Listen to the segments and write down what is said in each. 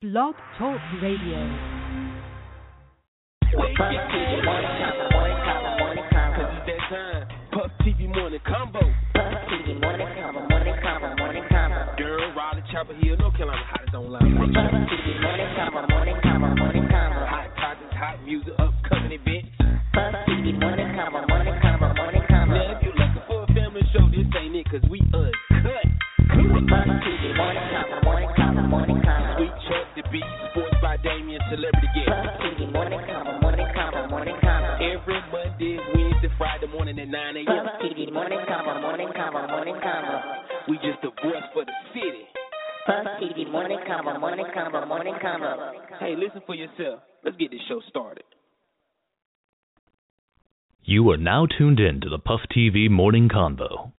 Blog Talk Radio. Puff TV morning convo. Puff TV morning convo, morning convo, morning convo. Girl, Raleigh, Chapel Hill, North Carolina, hottest online. Puff TV morning convo, morning convo, morning convo. Hot topics, hot music, upcoming events. Puff TV morning convo, morning convo, morning convo. If you looking for a family show, this ain't it, cause we uncut. Puff TV morning convo, morning convo, morning convo. Sweet beat, sports by Damien, celebrity guest. Puff TV morning convo, morning convo, morning convo. Every Monday, Wednesday, Friday morning at 9 a.m. Puff TV morning convo, morning convo, morning convo. We just the voice for the city. Puff TV morning convo, morning convo, morning convo. Hey, listen for yourself. Let's get this show started. You are now tuned in to the Puff TV Morning Convo.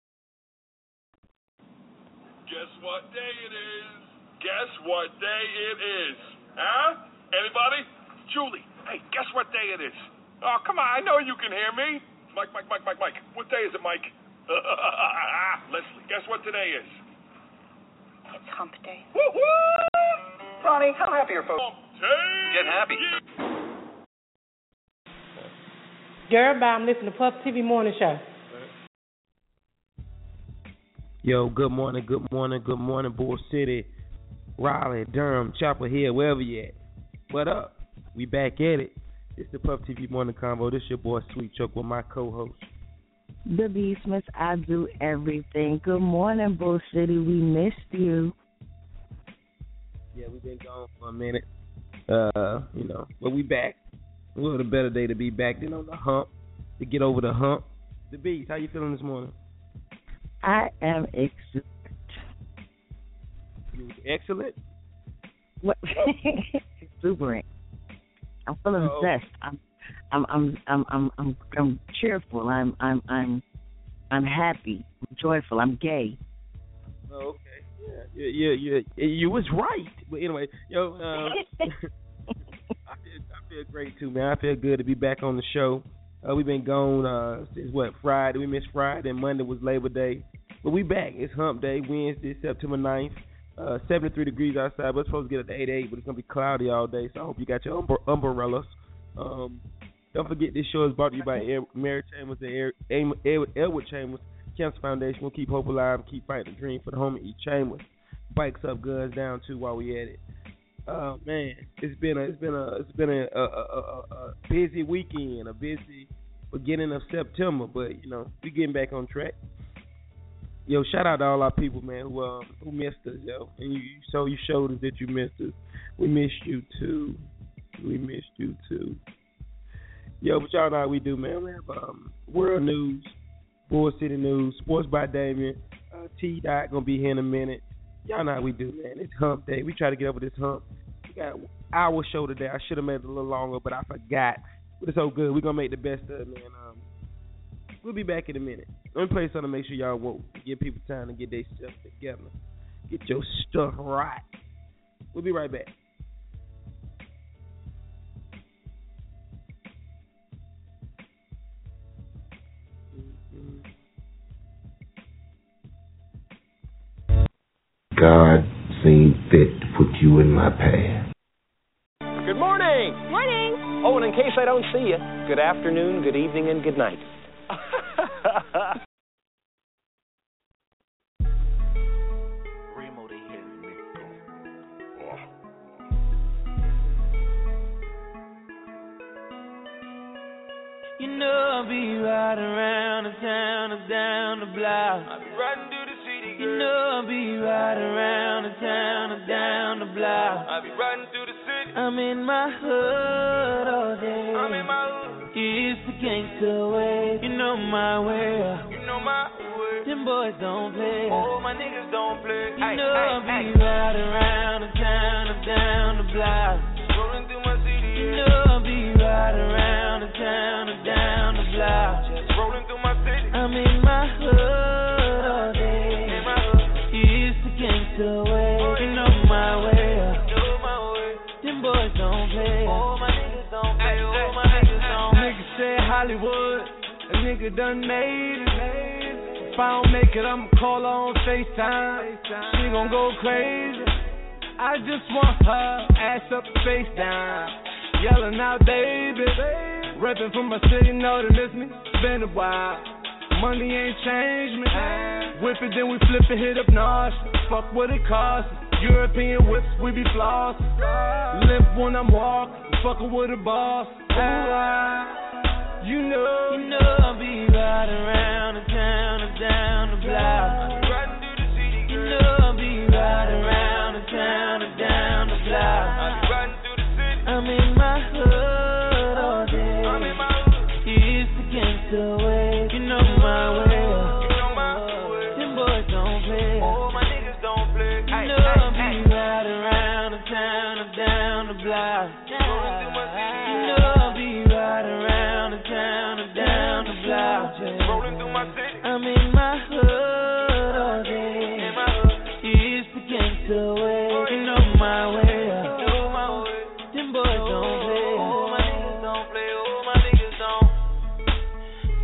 Guess what day it is? Guess what day it is? Huh? Anybody? Julie, hey, guess what day it is? Oh, come on, I know you can hear me. Mike, Mike, Mike, Mike, Mike. What day is it, Mike? Uh, uh, uh, Leslie, guess what today is? It's hump day. Woo-hoo! Ronnie, how happy are folks? Hump day. Get happy. Girl, bye. I'm listening to Puff TV Morning Show. Yo, good morning, good morning, good morning, Bull City, Raleigh, Durham, Chapel Hill, wherever you at. What up? We back at it. It's the Puff TV Morning Convo. This your boy Sweet Chuck with my co-host. The Beastmas, I do everything. Good morning, Bull City. We missed you. Yeah, we've been gone for a minute. Uh, you know, but we back. What a better day to be back than on the hump, to get over the hump. The Beast, how you feeling this morning? I am exuberant. You excellent? What? exuberant. I'm feeling Oh. zest. I'm, I'm, I'm, I'm, I'm, I'm, I'm cheerful. I'm, I'm, I'm, I'm happy. I'm joyful. I'm gay. Oh, okay. Yeah, yeah, yeah, yeah. You was right. But anyway, yo, um, I feel I feel great too, man. I feel good to be back on the show. Uh, we've been gone uh, since what Friday. We missed Friday, and Monday was Labor Day, but we back. It's Hump Day, Wednesday, September 9th. Uh, 73 degrees outside. We're supposed to get up to 88, but it's gonna be cloudy all day. So I hope you got your umbre- umbrellas. Um, don't forget this show is brought to you by Air, Mary Chambers and Air, Aim- Edward, Chambers Cancer Foundation. We'll keep hope alive keep fighting the dream for the home of E. Chambers. Bikes up, guns down too while we at it. Oh man, it's been a it's been a it's been a, a, a, a busy weekend, a busy beginning of September, but you know we getting back on track. Yo, shout out to all our people, man, who um, who missed us, yo, and you, you so you showed us that you missed us. We missed you too. We missed you too. Yo, but y'all know how we do, man. We have um, world news, Bull City news, sports by Damien. Uh, T Dot gonna be here in a minute. Y'all know how we do, man. It's hump day. We try to get over this hump. We got our show today. I should have made it a little longer, but I forgot. But it's so good. We're gonna make the best of it, man. Um, we'll be back in a minute. Let me play something to make sure y'all woke. Give people time to get their stuff together. Get your stuff right. We'll be right back. God seemed fit to put you in my path. Good morning. Morning. Oh, and in case I don't see you, good afternoon, good evening, and good night. You know I'll be riding around the town or down the block. I'll be riding through the city, girl. You know I'll be riding around the town or down the block. I'll be riding through the city. I'm in my hood all day. I'm in my It's the gangster way. You know my way. You know my way. Them boys don't play. Oh, my niggas don't play. You know I'll be riding around the town or down the block. Rolling through my city. You know I'll be riding around the town or down the block. Just rolling through my city. I'm in my hood all day. In my hood. It's the gangster way. You know my way. Know my way. Them boys don't play. Oh, Hollywood. A nigga done made it. If I don't make it, I'ma call her on FaceTime. She gon' go crazy. I just want her ass up, face down, yelling out, baby. Reppin' from my city, know they miss me. Been a while. Money ain't changed me. Whip it, then we flip it, hit up North. Fuck what it costs. European whips, we be floss. Limp when I'm walking, fucking with a boss. Ooh, you know, you know I'll be right around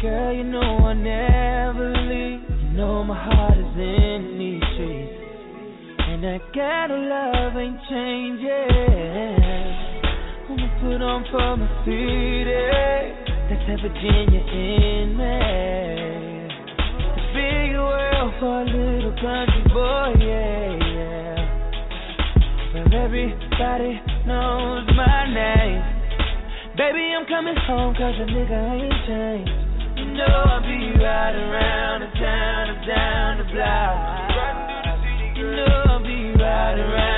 Girl, you know I never leave. You know my heart is in these streets. And that of love ain't changing. I'ma put on for my city. That's eh? that Virginia in me. The big world for a little country boy, yeah, yeah. Where everybody knows my name. Baby, I'm coming home cause a nigga ain't changed. You know I'll be riding around the town down the block. You know I'll be riding around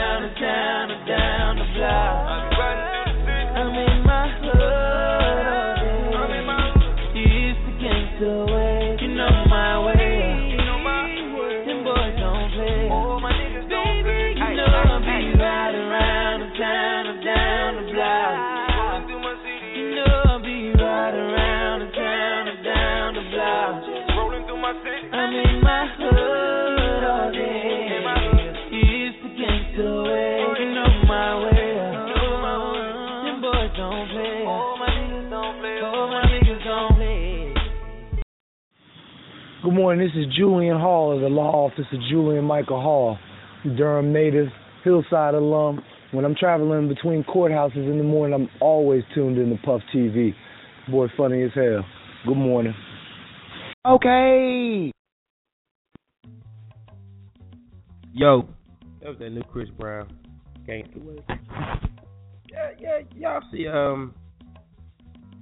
Good morning. This is Julian Hall of the law office of Julian Michael Hall, Durham native, Hillside alum. When I'm traveling between courthouses in the morning, I'm always tuned in to Puff TV. Boy, funny as hell. Good morning. Okay. Yo, that was that new Chris Brown, Gangsta Way. Yeah, yeah, y'all see um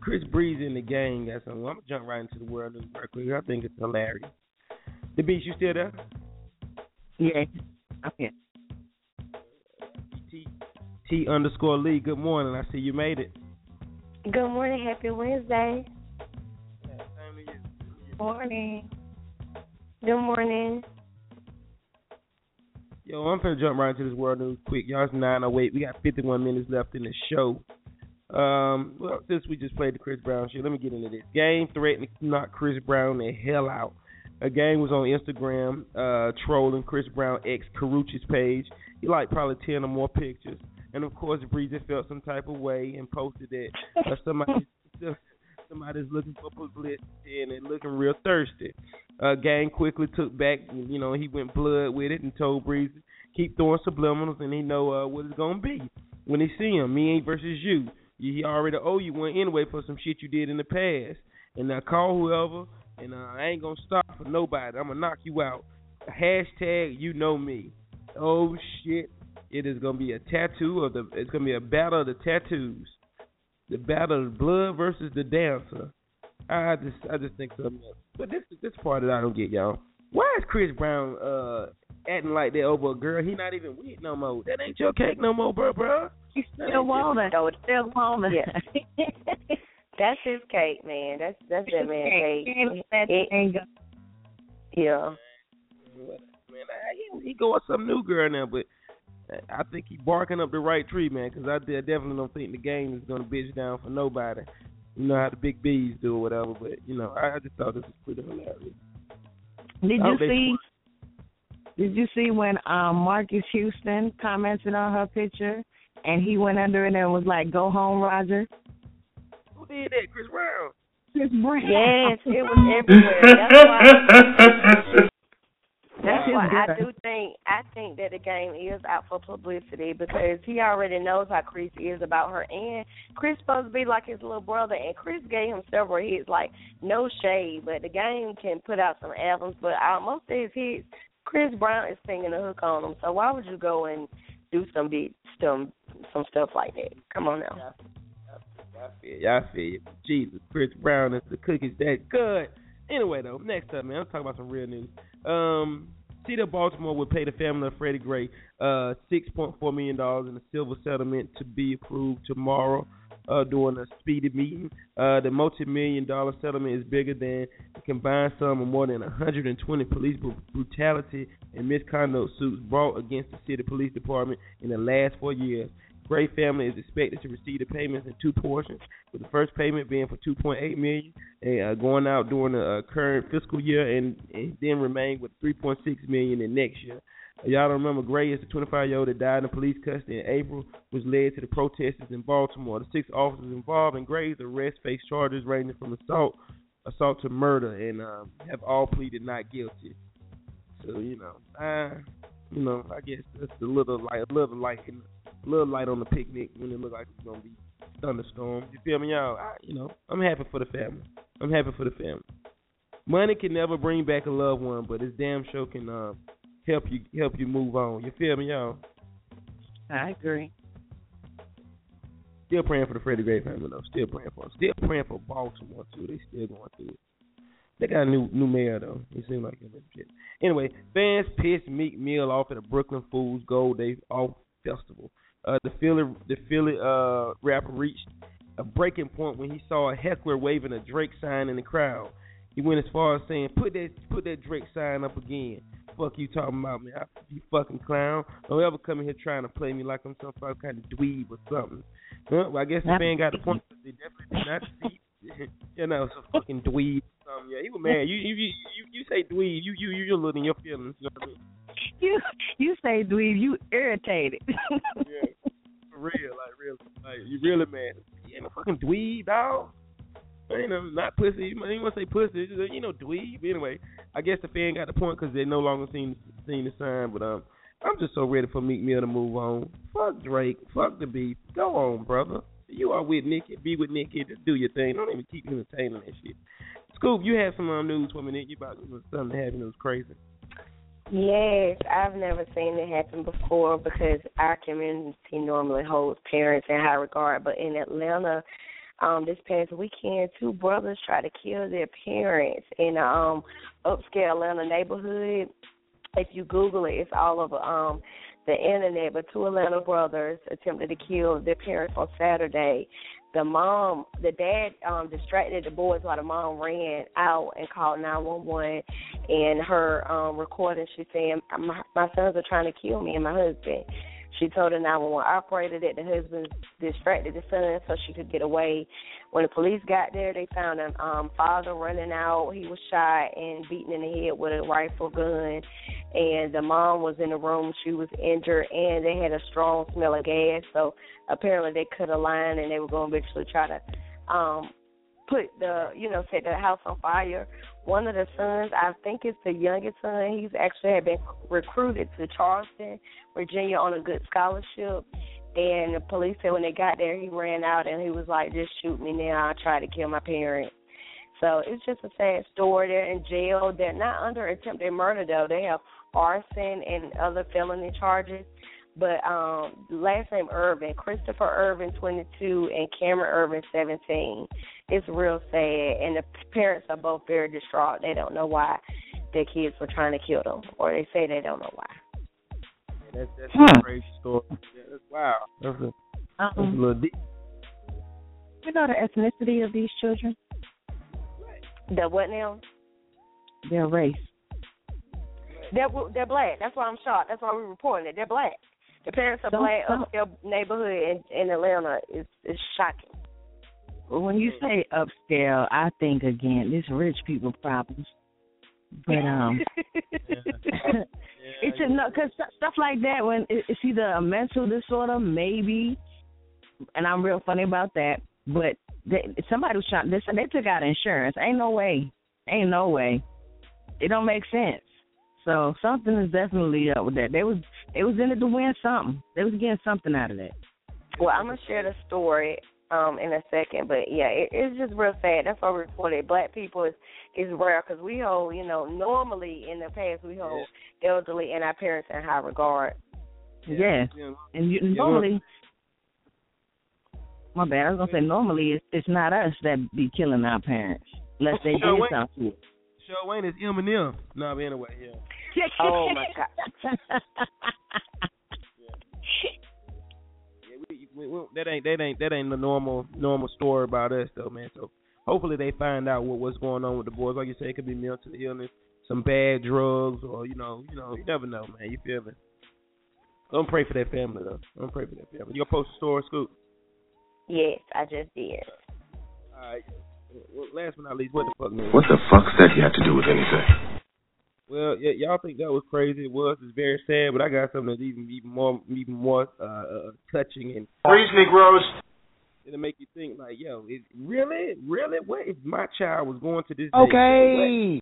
Chris Breeze in the Game. That's I'm gonna jump right into the world news real quick. I think it's hilarious. The beast, you still there? Yeah. Okay. T T underscore Lee. Good morning. I see you made it. Good morning. Happy Wednesday. Morning. Good morning. Yo, I'm gonna jump right into this world news quick. Y'all, it's 908. We got 51 minutes left in the show. Um, well, since we just played the Chris Brown shit, let me get into this. Game threatening to knock Chris Brown the hell out. A Game was on Instagram uh, trolling Chris Brown ex Karrueche's page. He liked probably 10 or more pictures. And of course, Breezy felt some type of way and posted that uh, somebody somebody's looking for publicity and they're looking real thirsty. Uh, Game quickly took back, you know, he went blood with it and told Breezy keep throwing subliminals and he know uh, what it's gonna be when he see him. Me ain't versus you. He already owe you one anyway for some shit you did in the past. And now call whoever, and uh, I ain't gonna stop for nobody. I'm gonna knock you out. Hashtag you know me. Oh shit! It is gonna be a tattoo of the. It's gonna be a battle of the tattoos. The battle of blood versus the dancer. I just, I just think something else. But this, this part that I don't get, y'all. Why is Chris Brown uh acting like that over a girl? He not even with no more. That ain't your cake no more, bro, bro. He's still woman. So it's Still woman. Yeah. That's his cake, man. That's that's that man's cake. It- yeah. Man, I- he, he go with some new girl now, but I think he barking up the right tree, man. Because I, de- definitely don't think the game is gonna bitch down for nobody. You know how the big bees do or whatever, but you know, I, I just thought this was pretty hilarious. Did you hope they see? Did you see when um Marques Houston commented on her picture and he went under it and was like, "Go home, Roger." Who did that? Chris Brown. Chris Brown. Yes, it was everywhere. That's why That's his why I do think I think that the game is out for publicity because he already knows how Chris is about her, and Chris supposed to be like his little brother, and Chris gave him several hits, like no shade, but the game can put out some albums, but uh, most of his hits, Chris Brown is singing the hook on them. So why would you go and do some beat some some stuff like that? Come on now. I feel you. I feel you. Jesus, Chris Brown is the cookies that good. Anyway, though, next up, man, I'm talking about some real news. Um, City of Baltimore will pay the family of Freddie Gray uh six point four million dollars in a civil settlement to be approved tomorrow. Uh, during a speedy meeting, uh, the multi-million dollar settlement is bigger than the combined sum of more than 120 police brutality and misconduct suits brought against the city police department in the last four years. Gray family is expected to receive the payments in two portions, with the first payment being for 2.8 million and uh, going out during the uh, current fiscal year, and, and then remain with 3.6 million in next year. Y'all don't remember Gray is the 25-year-old that died in police custody in April, which led to the protesters in Baltimore. The six officers involved in Gray's arrest face charges ranging from assault, assault to murder, and um, have all pleaded not guilty. So you know, I, you know, I guess that's a little light, a little light, a little light on the picnic when it look like it's gonna be thunderstorm. You feel me, y'all? I, you know, I'm happy for the family. I'm happy for the family. Money can never bring back a loved one, but this damn show can uh, help you help you move on. You feel me, y'all? I agree. Still praying for the Freddie Gray family though. Still praying for them. Still praying for Baltimore too. They still going through it. They got a new new mayor though. He seems like a shit. Anyway, fans pissed Meek Mill off at the Brooklyn Fools Gold Day Off Festival. Uh, the Philly the Philly uh, rapper reached a breaking point when he saw a heckler waving a Drake sign in the crowd. He went as far as saying, "Put that put that Drake sign up again." Fuck you talking about me? I, you fucking clown! Don't ever come in here trying to play me like I'm some fucking kind of dweeb or something. Well, I guess the man got the point. They definitely did not see. you know, some fucking dweeb. or something. yeah, he was mad. You you you you, say dweeb. You you you you're losing your feelings. You know what I mean? You you say dweeb, you irritated. yeah, for real, like real, like you really mad. You ain't no fucking dweeb, dog. You know, not pussy. You ain't want to say pussy. Just, you know, dweeb. Anyway, I guess the fan got the point because they no longer seen seen the sign. But um, I'm just so ready for Meek Mill to move on. Fuck Drake. Fuck the beef. Go on, brother. You are with Nikki. Be with Nikki. Just do your thing. Don't even keep entertaining that shit. Scoop, you have some um, news for me. You about something happening that was crazy. Yes, I've never seen it happen before because our community normally holds parents in high regard. But in Atlanta, um, this past weekend, two brothers tried to kill their parents in um, upscale Atlanta neighborhood. If you Google it, it's all over um, the internet. But two Atlanta brothers attempted to kill their parents on Saturday. The mom, the dad, um, distracted the boys while the mom ran out and called nine one one. And her um, recording, she's saying, "My, my sons are trying to kill me and my husband." She told the 911 operator that the husband distracted the son so she could get away. When the police got there, they found a um, father running out. He was shot and beaten in the head with a rifle gun. And the mom was in the room. She was injured, and they had a strong smell of gas. So apparently, they cut a line, and they were going to eventually try to um, put the, you know, set the house on fire. One of the sons, I think it's the youngest son, he's actually had been recruited to Charleston, Virginia on a good scholarship. And the police said when they got there, he ran out and he was like, just shoot me now. I tried to kill my parents. So it's just a sad story. They're in jail. They're not under attempted murder, though. They have arson and other felony charges. But um last name Irvin, Christopher Irvin, 22, and Cameron Irvin, 17. It's real sad, and the parents are both very distraught. They don't know why their kids were trying to kill them, or they say they don't know why. That's that's Huh. a crazy story. Yeah, that's wow. That's a, that's a Um, little deep. you know the ethnicity of these children? The what now? Their race. They're they're black. That's why I'm shocked. That's why we're reporting it. They're black. The parents are Don't black. Upscale neighborhood in, in Atlanta is is shocking. When you say upscale, I think again, this rich people problems. But um, it's a no, cause stuff like that when it's either a mental disorder, maybe, and I'm real funny about that. But they, somebody was trying. They, they took out insurance. Ain't no way. Ain't no way. It don't make sense. So something is definitely up with that. They was they was in it to win something. They was getting something out of that. Well, I'm gonna share the story um in a second, but yeah, it, it's just real sad. That's why we reported black people is is rare because we hold, you know, normally in the past we hold elderly and our parents in high regard. Yeah, and you, normally. My bad. I was gonna say normally it's it's not us that be killing our parents unless they did Sure, wait. something. Show Wayne is Eminem. No, but anyway, yeah. Oh my god. Yeah, we, we, we, that ain't that ain't that ain't the normal normal story about us though, man. So hopefully they find out what what's going on with the boys. Like you say, it could be mental illness, some bad drugs, or you know, you know, you never know, man. You feel me? Don't pray for that family though. Don't pray for that family. You gonna post a story, Scoop? Yes, I just did. All right. Well, last but not least, what the fuck, man? What the fuck's that you have to do with anything? Well, yeah, y'all think that was crazy. It was. It's very sad, but I got something that's even even more even more uh, uh touching and Please, Negroes. it'll make you think like, yo, it, really, really, what if my child was going to this? Okay. Day?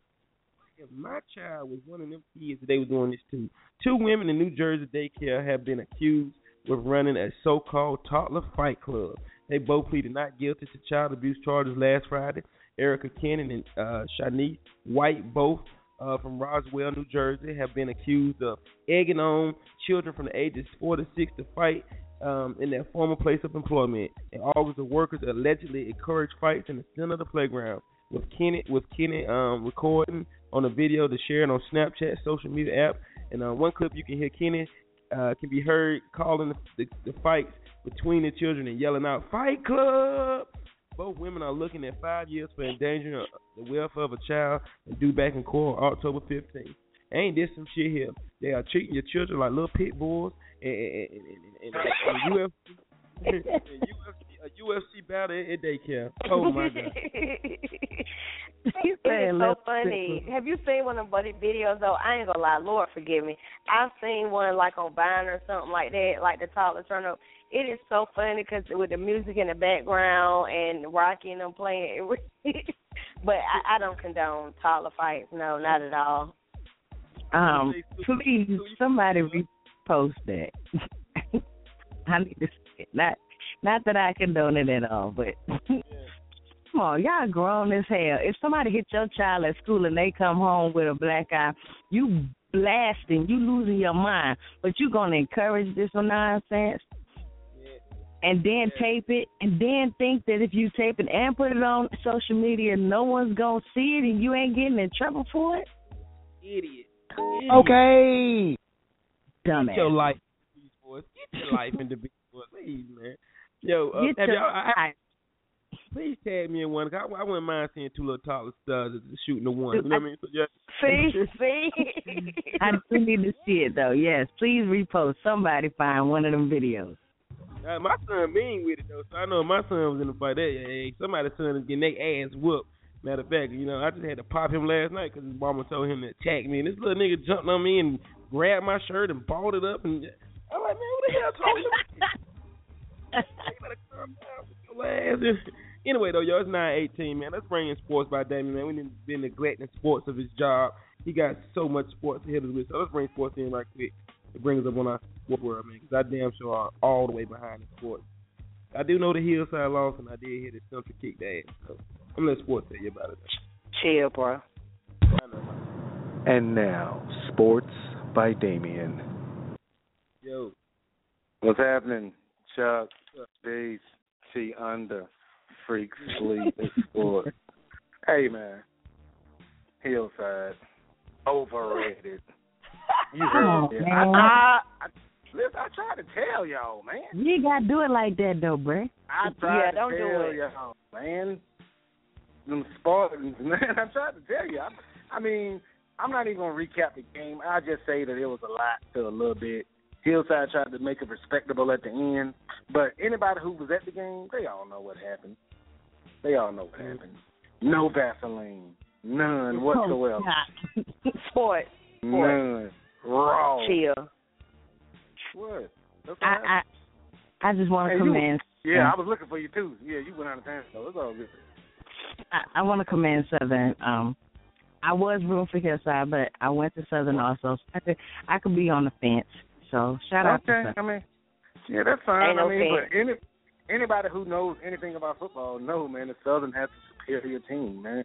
If my child was one of them kids that they were doing this to, two women in New Jersey daycare have been accused with running a so-called toddler fight club. They both pleaded not guilty to child abuse charges last Friday. Erica Cannon and uh, Shanice White, both uh, from Roselle, New Jersey, have been accused of egging on children from the ages four to six to fight um, in their former place of employment. In August, the workers allegedly encouraged fights in the center of the playground. With Kenny, with Kenny um, recording on a video to share it on Snapchat social media app, and uh, one clip you can hear Kenny uh, can be heard calling the, the, the fights between the children and yelling out "Fight Club." Both women are looking at five years for endangering the welfare of a child and due back in court on October 15th. Ain't this some shit here? They are treating your children like little pit bulls and, and, and, and, and, and UFC, and UFC, a UFC battle in daycare. Oh my god! It is so funny. Have you seen one of the videos though? I ain't gonna lie, Lord forgive me. I've seen one like on Vine or something like that, like the toddler turn up. It is so funny because with the music in the background and Rocky and them playing, but I, I don't condone toddler fights. No, not at all. Um, please, somebody repost that. I need to see it. Not, not that I condone it at all, but come on, y'all grown as hell. If somebody hit your child at school and they come home with a black eye, you blasting, you losing your mind. But you gonna encourage this nonsense, and then tape it, and then think that if you tape it and put it on social media, no one's gonna see it, and you ain't getting in trouble for it. Idiot. Okay. Dumbass. Get your life, these boys. Get your life into these boys, please, man. Yo, uh, Get have your y'all, I, I, please tag me in one. 'cause I, I wouldn't mind seeing two little toddler studs shooting the one. You know what I mean? So, yeah. See, see. I do need to see it though. Yes, please repost. Somebody find one of them videos. Uh, my son mean with it though, so I know my son was in the fight. That hey, somebody's son is getting their ass whooped. Matter of fact, you know, I just had to pop him last night because his mama told him to attack me, and this little nigga jumped on me and grabbed my shirt and balled it up, and I'm like, man, what the hell told you? you better calm down with your ass. And anyway, though, yo, it's nine eighteen, man. Let's bring in sports by Damien, man. We've been neglecting sports of his job. He got so much sports to hit us with, so let's bring sports in right quick. It brings us up on our sports world, man, because I damn sure are all the way behind the sports. I do know the Hillside lost, and I did hear the Central kick the ass. So I'm gonna let sports tell you about it. Chill, bro. And now, sports by Damien. Yo, What's happening, Chuck, Days, T Under, Freaks, Sleep, Sport. Hey, man. Hillside. Overrated. You heard on, me. I, I, I, listen, I tried to tell y'all, man. You ain't gotta do it like that though, bruh. I tried Yeah, to don't do tell it. y'all, man. Them Spartans, man. I tried to tell you. I, I mean, I'm not even gonna recap the game. I just say that it was a lot to a little bit. Hillside tried to make it respectable at the end, but anybody who was at the game, they all know what happened. They all know what happened. No Vaseline, none oh, whatsoever. Sport. None. Raw. Chill. What? I. I I just want to Hey, you- Yeah, I was looking for you too. Yeah, you went out of town, so it's all good. I, I want to commend Southern. Um, I was rooting for Hillside, but I went to Southern also. So I could I could be on the fence. So shout out okay, to I mean, yeah, that's fine. Ain't I mean, but any anybody who knows anything about football know, man, the Southern has a superior team, man.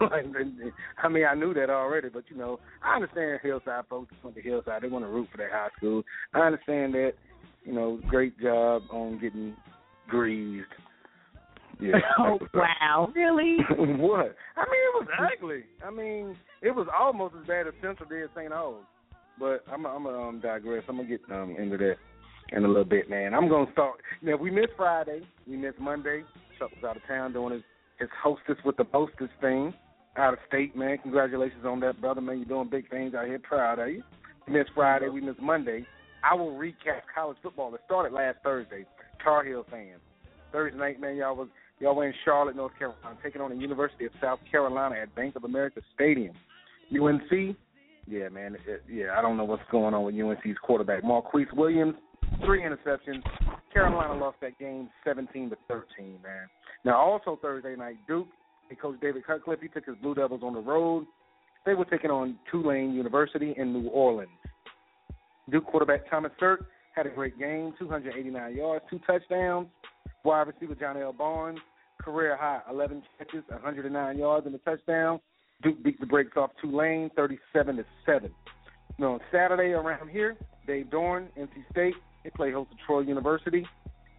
I mean, I knew that already, but you know, I understand Hillside folks went to Hillside. They want to root for their high school. I understand that. You know, great job on getting greased. Yeah. Oh wow, really? what? I mean, it was ugly. I mean, it was almost as bad as Central did St. Augustine. But I'm I'm gonna um, digress. I'm gonna get um, into that in a little bit, man. I'm gonna start. Now we missed Friday. We missed Monday. Chuck was out of town doing his his hostess with the mostest thing out of state, man. Congratulations on that, brother, man. You're doing big things out here. Proud of you. We missed Friday. We missed Monday. I will recap college football. It started last Thursday. Tar Heel fans. Thursday night, man, y'all was y'all were in Charlotte, North Carolina, taking on the University of South Carolina at Bank of America Stadium. UNC, yeah, man, it, yeah, I don't know what's going on with UNC's quarterback Marquise Williams, three interceptions. Carolina lost that game seventeen to thirteen, man. Now, also Thursday night, Duke and Coach David Cutcliffe, he took his Blue Devils on the road. They were taking on Tulane University in New Orleans. Duke quarterback Thomas Sirk had a great game, 289 yards, two touchdowns. Wide receiver Johnell Barnes, career high, 11 catches, 109 yards and a touchdown. Duke beat the brakes off Tulane, 37 to seven. Now on Saturday around here, Dave Doeren, NC State, they play host to Troy University.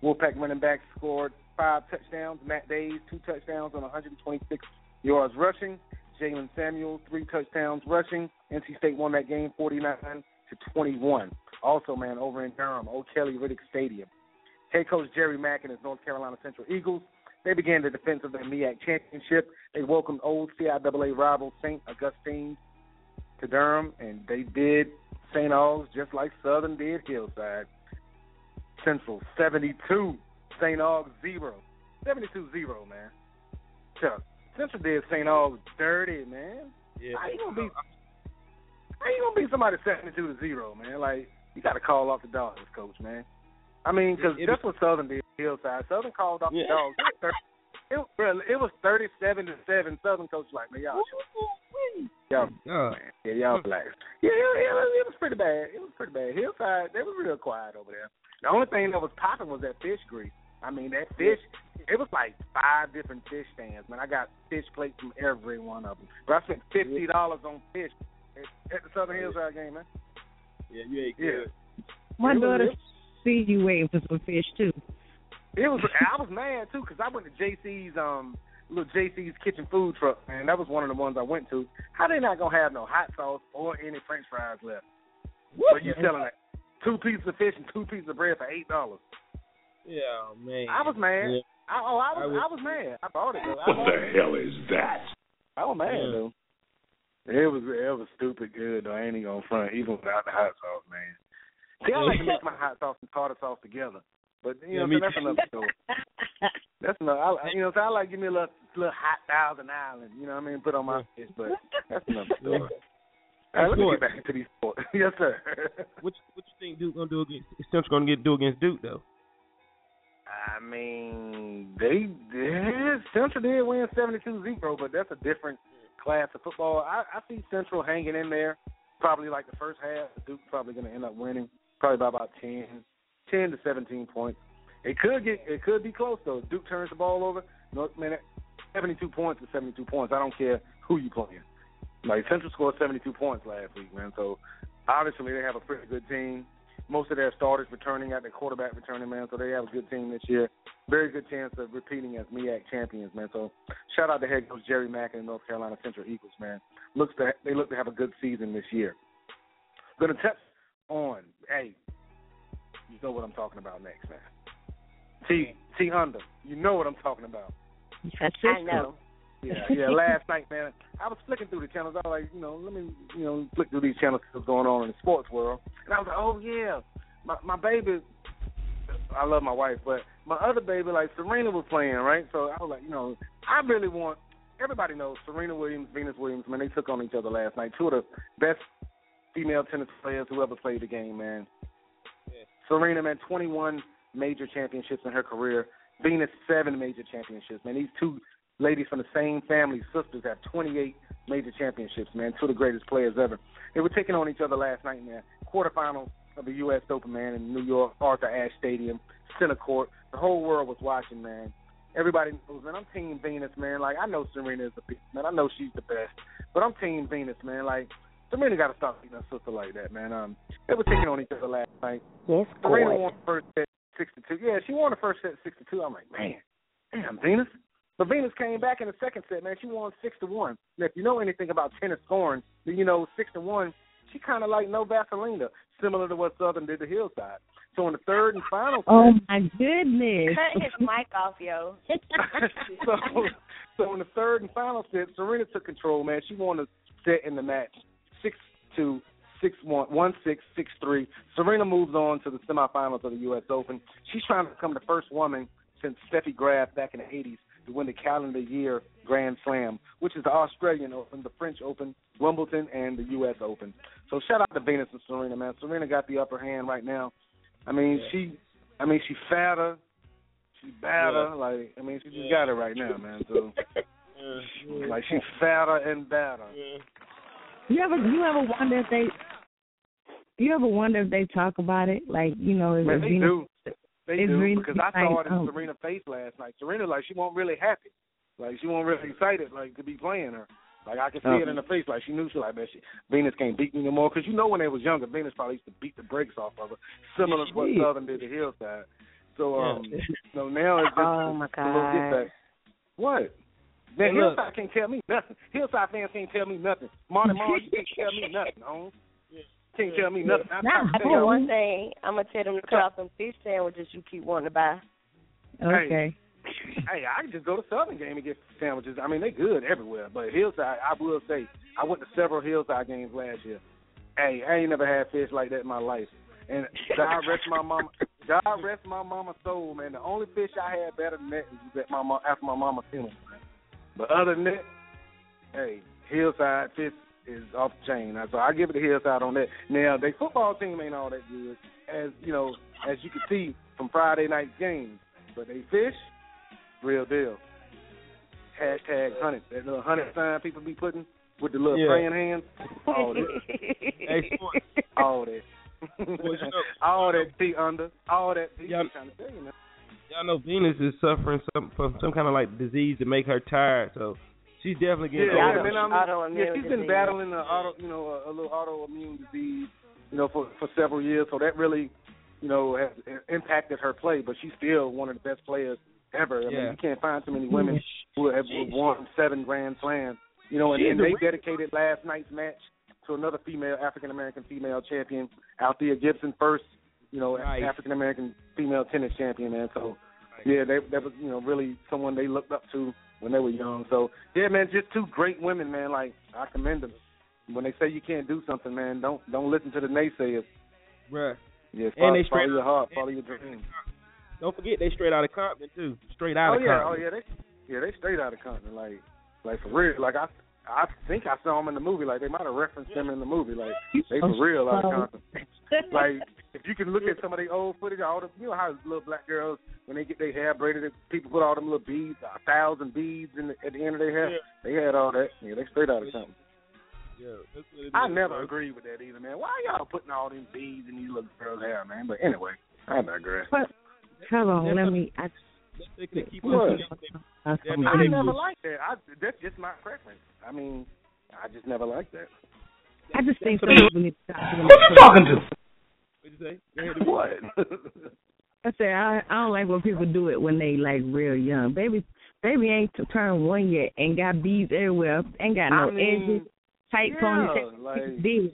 Wolfpack running back scored five touchdowns. Matt Dayes, two touchdowns on 126 yards rushing. Jaylen Samuels, three touchdowns rushing. NC State won that game 49 to 21. Also, man, over in Durham, O'Kelly Riddick Stadium. Head coach Jerry Mack and his North Carolina Central Eagles, they began the defense of their MEAC championship. They welcomed old CIAA rival St. Augustine to Durham, and they did St. Aug's just like Southern did Hillside. Central 72, St. Aug's 0. 72-0, man. Chuck, Central did St. Aug's dirty, man. Yeah. How you gonna be? How you gonna beat somebody seventy-two to zero, man? Like you got to call off the dogs, coach, man. I mean, because that's what Southern did. Hillside Southern called off Yeah. the dogs. It was, 30, it, was thirty-seven to seven. Southern coach like, man, y'all, y'all, yeah, y'all black. Yeah, it, it, was, it was pretty bad. It was pretty bad. Hillside, they were real quiet over there. The only thing that was popping was that fish grease. I mean, that fish. It was like five different fish stands, man. I got fish plates from every one of them. But I spent fifty dollars on fish at, at the Southern Hillside game, man. Yeah, you ain't Yeah. good. My daughter see you waiting for some fish too. It was. I was mad too because I went to JC's um little JC's kitchen food truck, man. That was one of the ones I went to. How they not gonna have no hot sauce or any French fries left? But you selling like two pieces of fish and two pieces of bread for eight dollars. Yeah, man. I was mad. Yeah. I, oh, I was. I was- I, was mad. I bought it. I What bought the it. hell is that? I was mad Yeah. though. It was it was stupid good though. I ain't even gonna front even without the hot sauce, man. See, I like to mix my hot sauce and tartar sauce together, but you Yeah, know me that's too. another story. That's another. I, you know, so I like give me a little little hot Thousand Island. You know what I mean? Put on my fish, but that's another story. All right, let me Sport. get back to these sports. yes, sir. What you- what you think Duke gonna do against Central gonna get do against Duke though? I mean, they did. Central did win 72-0, but that's a different class of football. I, I see Central hanging in there, probably like the first half. Duke's probably going to end up winning, probably by about 10, 10 to 17 points. It could get, it could be close though. Duke turns the ball over. North man, 72 points is 72 points. I don't care who you playing. Like Central scored 72 points last week, man. So obviously they have a pretty good team. Most of their starters returning at their quarterback returning, man. So they have a good team this year. Very good chance of repeating as MEAC champions, man. So shout out to head coach Jerry Mack and the North Carolina Central Eagles, man. Looks to they look to have a good season this year. Gonna touch on, hey, you know what I'm talking about next, man. T T under, you know what I'm talking about. I know. Yeah, yeah. Last night, man, I was flicking through the channels. I was like, you know, let me, you know, flick through these channels. What's going on in the sports world? And I was like, oh yeah, my my baby. I love my wife, but my other baby, like Serena, was playing right. So I was like, you know, I really want. Everybody knows Serena Williams, Venus Williams. Man, they took on each other last night. Two of the best female tennis players who ever played the game, man. Serena, man, 21 major championships in her career. Venus, seven major championships. Man, these two ladies from the same family, sisters, have 28 major championships, man. Two of the greatest players ever. They were taking on each other last night the quarterfinals of the U.S. Open, man, in New York, Arthur Ashe Stadium, center court. The whole world was watching, man. Everybody knows, man. I'm Team Venus, man. Like I know Serena is the best, man. I know she's the best, but I'm Team Venus, man. Like Serena got to stop beating her sister like that, man. Um, they were taking on each other last night. Yes, Serena won the first set six to two. Yeah, she won the first set six to two. I'm like, man, damn, Venus. But Venus came back in the second set, man. She won six to one. Now, if you know anything about tennis scoring, then you know six to one. She kind of like no Vaselina, similar to what Southern did to Hillside. So in the third and final. Set. Oh set, my goodness! Cut his mic off, yo. so, so in the third and final set, Serena took control, man. She won the set in the match, six two, six one, one six, six three. Serena moves on to the semifinals of the U.S. Open. She's trying to become the first woman since Steffi Graf back in the '80s to win the calendar year Grand Slam, which is the Australian Open, the French Open, Wimbledon, and the U.S. Open. So shout out to Venus and Serena, man. Serena got the upper hand right now. I mean, yeah. she, I mean, she fatter, she badder. Yeah. Like, I mean, she just yeah. got it right now, man. So, like, she's fatter and badder. You ever, you ever wonder if they, you ever wonder if they talk about it? Like, you know, is man, they Venus, do. They is do Venus because I saw it in oh. Serena's face last night. Serena, like, she wasn't really happy. Like, she wasn't really excited, like, to be playing her. Like I could see Okay. it in her face. Like she knew she like, man, she, Venus can't beat me no more. Because you know when they was younger, Venus probably used to beat the brakes off of her, similar to what Southern did to Hillside. So um, Yeah. so now it's just Oh, my a little get back. What? Man, Hey, look. Hillside can't tell me nothing. Hillside fans can't tell me nothing. Marty Mars, can't tell me nothing, Holmes. Can't tell me nothing. I'm I tell you. one thing. I'm gonna tell them to cut off some fish sandwiches you keep wanting to buy. Okay. Hey, I can just go to Southern game and get sandwiches. I mean, they good everywhere. But Hillside, I will say, I went to several Hillside games last year. Hey, I ain't never had fish like that in my life. And God rest my mama, God rest my mama's soul, man. The only fish I had better than that was at my mom after my mama's funeral. But other than that, hey, Hillside fish is off the chain. So I give it to Hillside on that. Now, their football team ain't all that good, as you know, as you can see from Friday night's game. But they fish, real deal. Hashtag hunted. That little hunted sign people be putting with the little Yeah. praying hands. All that. Hey, sports. all that. Well, you know- all that T under. All that T. Yeah. Trying to tell you, man. Y'all know Venus is suffering some from some kind of like disease to make her tired, so she's definitely getting Yeah, older. man, I mean, yeah, she's been disease. battling a auto, you know, a, a little autoimmune disease, you know, for for several years. So that really, you know, has impacted her play. But she's still one of the best players ever. I mean, Yeah. you can't find too many women who have won seven Grand Slams. You know, and, and they dedicated last night's match to another female African American female champion, Althea Gibson, first, you know, Nice. African American female tennis champion, man. So yeah, they that was you know really someone they looked up to when they were young. So yeah, man, just two great women, man. Like I commend them. When they say you can't do something, man, don't don't listen to the naysayers. Bruh. Yeah, And they straight- follow your heart, follow your dreams. Don't forget they straight out of Compton too. Straight out of crystal. Oh yeah, oh yeah, they yeah they straight out of Compton, like like for real. Like I I think I saw them in the movie. Like they might have referenced them in the movie. Like they for oh, real out of Compton. like if you can look at some of the old footage, all the you know how little black girls when they get their hair braided, people put all them little beads, a thousand beads in the, at the end of their hair. They had all that. Yeah, they straight out of something. Yeah, that's what it I is, never bro. agree with that either, man. Why y'all putting all them beads in these little girls' hair, man? But anyway, I digress. But hold on, let me. I, They could keep What? on Yeah, some no, I they never move. liked that. I, that's just my preference. I mean, I just never liked that. I just think some That's people need to stop doing Who you talking to? What'd you say? What? I say I I don't like when people do it when they like real young. Baby, baby ain't turned one yet and got beads everywhere. Ain't got no I mean, edges. Tight yeah, ponytail. like- Did.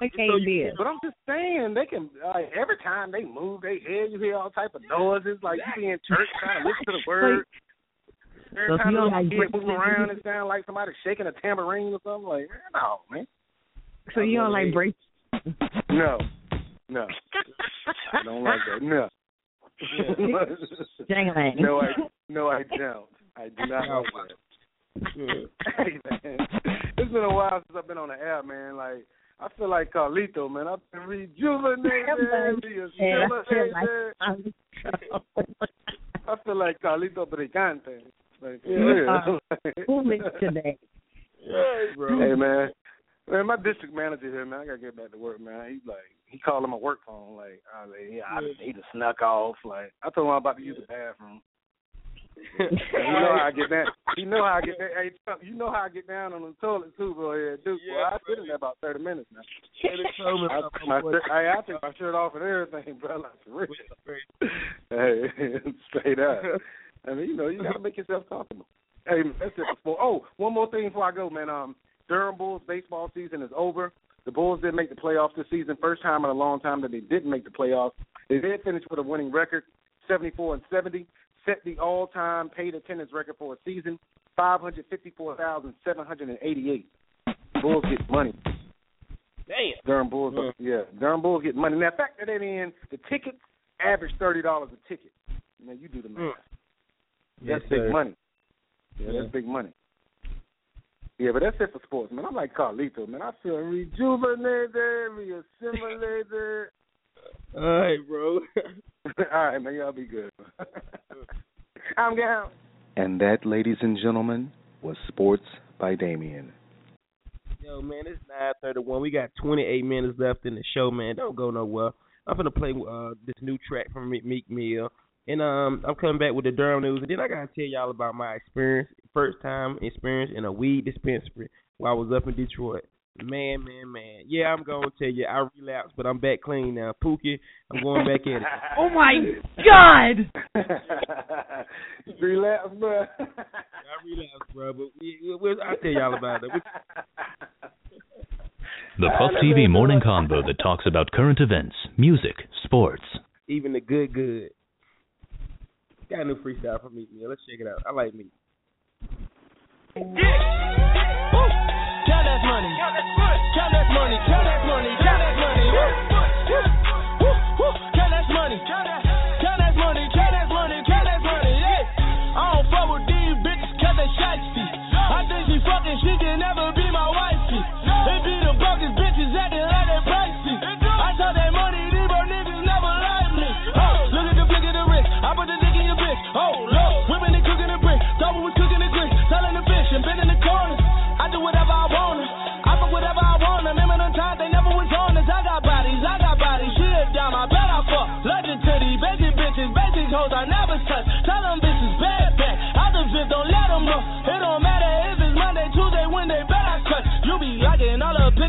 I can't do it. But I'm just saying, they can like every time they move their head, you hear all type of noises. Like you be in church trying to listen to the word. So Every if time you don't like kid break- moving around, it sounds like somebody shaking a tambourine or something. Like no, man. So you don't like break? No, no, I don't like that. No. Jangling. no, I no, I don't. I do not oh, like that. hey man, it's been a while since I've been on the air, man. Like I feel like Carlito, man. I've been rejuvenated, Yeah, I feel like I feel like Carlito Brigante. Like, Yeah. yeah. Who today? Yeah, bro. Hey man, man, my district manager here, man. I gotta get back to work, man. He's like, he called on my work phone. Like, I was like, yeah, I just, he just snuck off. Like, I told him I'm about to use the bathroom. You know how I get down. You know how I get down. Hey, you know how I get down on the toilet too, bro. Yeah, dude. Yeah, well, I sit in there about thirty minutes now. Hey, they told me I, my I, take my shirt off and everything, bro. Like for real. Hey, straight up. I mean, you know, you gotta make yourself comfortable. Hey, that's it for sport. Oh, one more thing before I go, man. Um, Durham Bulls baseball season is over. The Bulls didn't make the playoffs this season. First time in a long time that they didn't make the playoffs. They did finish with a winning record, 74 and 70. Set the all-time paid attendance record for a season, 554,788. Bulls get money. Damn. Durham Bulls, yeah, Durham Bulls get money. Now factor that in, the tickets average thirty dollars a ticket. Now you do the math. Mm. Yes, That's big sir. money. Yeah, Yeah. that's big money. Yeah, but that's it for sports, man. I'm like Carlito, man. I feel rejuvenated, reassimilated. All right, bro. All right, man. Y'all be good. I'm down. And that, ladies and gentlemen, was Sports by Damien. Yo, man, it's nine thirty one. We got twenty eight minutes left in the show, man. Don't go nowhere. I'm gonna play uh this new track from Meek Meek Mill. And um I'm coming back with the Durham news and then I gotta tell y'all about my experience first time experience in a weed dispensary while I was up in Detroit. Man, man, man. Yeah, I'm gonna tell you, I relapsed, but I'm back clean now. Pookie, I'm going back at it. Oh my God! Relax, bro. I relapsed, bro, but we, we, we, I'll tell y'all about it. The Puff TV morning convo that talks about current events, music, sports. Even the good, good. Got a new freestyle from Meek Mill. Let's check it out. I like Meek. Count that money. Count that money. Count that money. Count that money. Woo. Woo. Woo.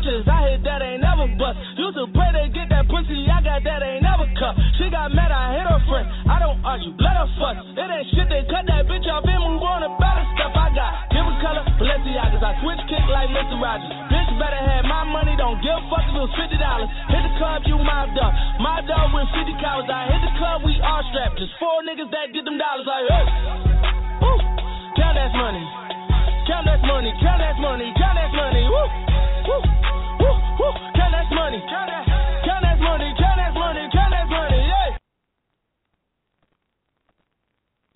Pictures I hit that ain't never bust. Used to pray they get that pussy, I got that ain't never cut. She got mad, I hit her friend. I don't argue, let her fuss. It ain't shit, they cut that bitch off and move on to better stuff. I got different color Balenciagas. I switch kick like Mr. Rogers. Bitch better have my money, don't give a fuck if it was fifty dollars. Hit the club, you mobbed up. Mobbed up with fifty cowards. I hit the club, we all strapped. Just four niggas that get them dollars like hey. Woo. Count that money. Count that money. Count that money.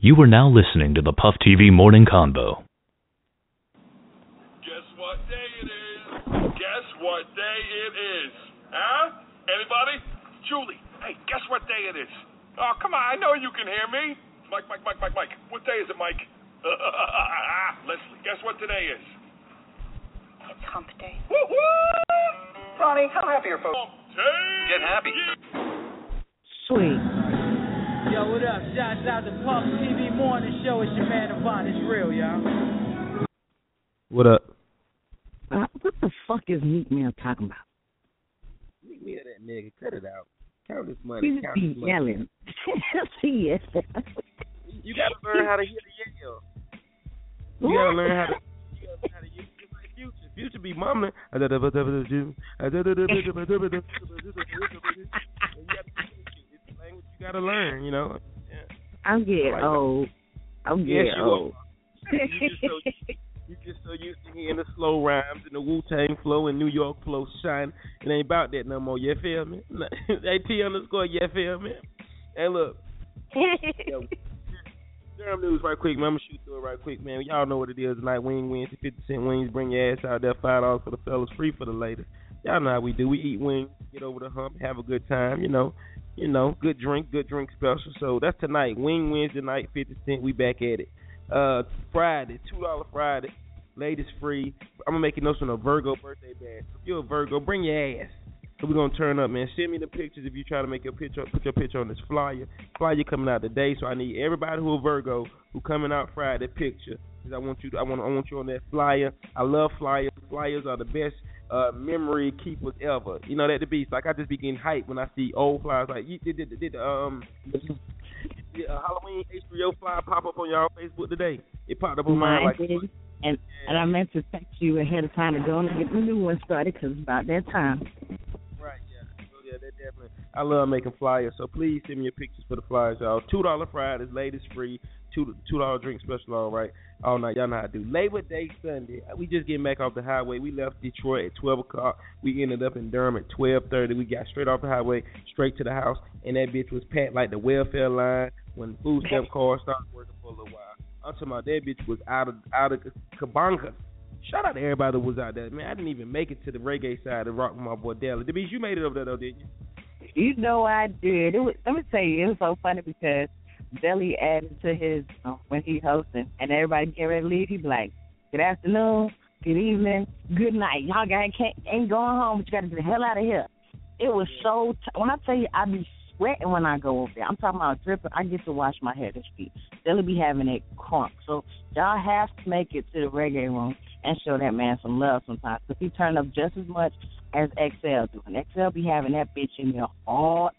You are now listening to the Puff TV morning Convo. Guess what day it is? Guess what day it is? Huh? Anybody? Julie, hey, guess what day it is? Oh, come on, I know you can hear me. Mike, Mike, Mike, Mike, Mike. What day is it, Mike? Leslie, guess what today is? It's hump day. Woo-hoo! Ronnie, how happy are folks? Get happy. Sweet. Yo, what up? Shouts out to Puff TV Morning Show. It's your man Avant. It's real, y'all. What up? Uh, what the fuck is Meek Mill talking about? Meek Mill, that nigga. Cut it out. Count this money. He Count this be money. yelling. See. You gotta learn how to hear the yell. You gotta learn how to. You gotta learn how to use it like Future. Future be mumbling. It's the language you gotta learn. You know. I'm getting Like- old. I'm Yes, getting you old. You just so you just so used to hearing the slow rhymes and the Wu Tang flow and New York flow shine. It ain't about that no more. You feel me? AT underscore. You feel me? Hey, look. Yo, Durham news right quick, man. I'm gonna shoot through it right quick, man. Y'all know what it is tonight. Wing wings, fifty cent wings. Bring your ass out there. Five dollars for the fellas, free for the ladies. Y'all know how we do. We eat wings, get over the hump, have a good time. You know, you know, good drink, good drink special. So that's tonight. Wing Wednesday night, fifty cent. We back at it. Uh, Friday, two dollar Friday, ladies free. I'm gonna make it notice on a Virgo birthday bash. If you're a Virgo, bring your ass. So we're gonna turn up, man. Send me the pictures if you try to make your picture, put your picture on this flyer. Flyer coming out today, so I need everybody who a Virgo who coming out Friday picture. Cause I want you, to, I want, I want you on that flyer. I love flyers. Flyers are the best uh, memory keepers ever. You know that the beast. Like I just be getting hyped when I see old flyers. Like you did, did, did um. Did, uh, Halloween H3O flyer pop up on y'all Facebook today? It popped up on mine. Like, did. And and I meant to text you ahead of time to go and get the new one started because it's about that time. Right, yeah. So, yeah, that definitely. I love making flyers, so please send me your pictures for the flyers, y'all. Two dollar Fridays, ladies free. Two two dollar drink special, all right. Oh, all night, y'all know how to do. Labor Day Sunday, we just getting back off the highway. We left Detroit at twelve o'clock. We ended up in Durham at twelve thirty. We got straight off the highway, straight to the house, and that bitch was packed like the welfare line when food stamp cars started working for a little while. I'm talking about that bitch was out of out of Kabanga. Shout out to everybody that was out there, man. I didn't even make it to the reggae side of rock with my boy Della. The beach, you made it over there though, didn't you? You know I did. It was, let me tell you, it was so funny because Deli added to his uh, when he hosting, and everybody get ready to leave. He like, "Good afternoon, good evening, good night. Y'all guys can't ain't going home, but you got to get the hell out of here." It was so. T- when I tell you, I be sweating when I go over there. I'm talking about dripping. I get to wash my head and feet. Deli be having it crunk. So y'all have to make it to the reggae room and show that man some love sometimes. Cause he turned up just as much as XL doing. XL be having that bitch in there hot.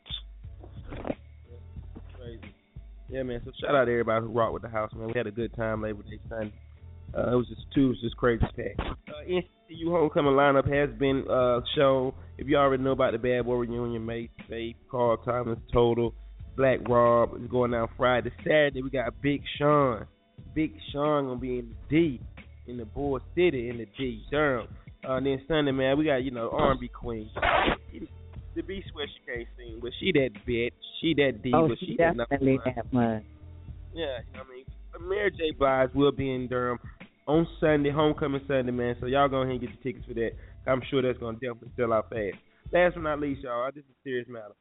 Yeah, man. So shout out to everybody who rocked with the house, man. We had a good time Labor Day Sunday. Uh, it was just two, it was just crazy packed. Uh, NCU homecoming lineup has been uh, shown. If you already know about the Bad Boy reunion, Mase, Faith, Carl Thomas, Total, Black Rob is going down Friday. Saturday we got Big Sean. Big Sean gonna be in the D, in the Bull City, in the D, Durham. Uh, and then Sunday, man, we got you know R&B queen. The B swear she can't sing, but she that bitch. She that diva. Oh, she, she definitely that that much. Yeah, you know I mean. Mary J. Blige will be in Durham on Sunday, homecoming Sunday, man. So y'all go ahead and get your tickets for that. I'm sure that's gonna definitely sell out fast. Last but not least, y'all, this is a serious matter.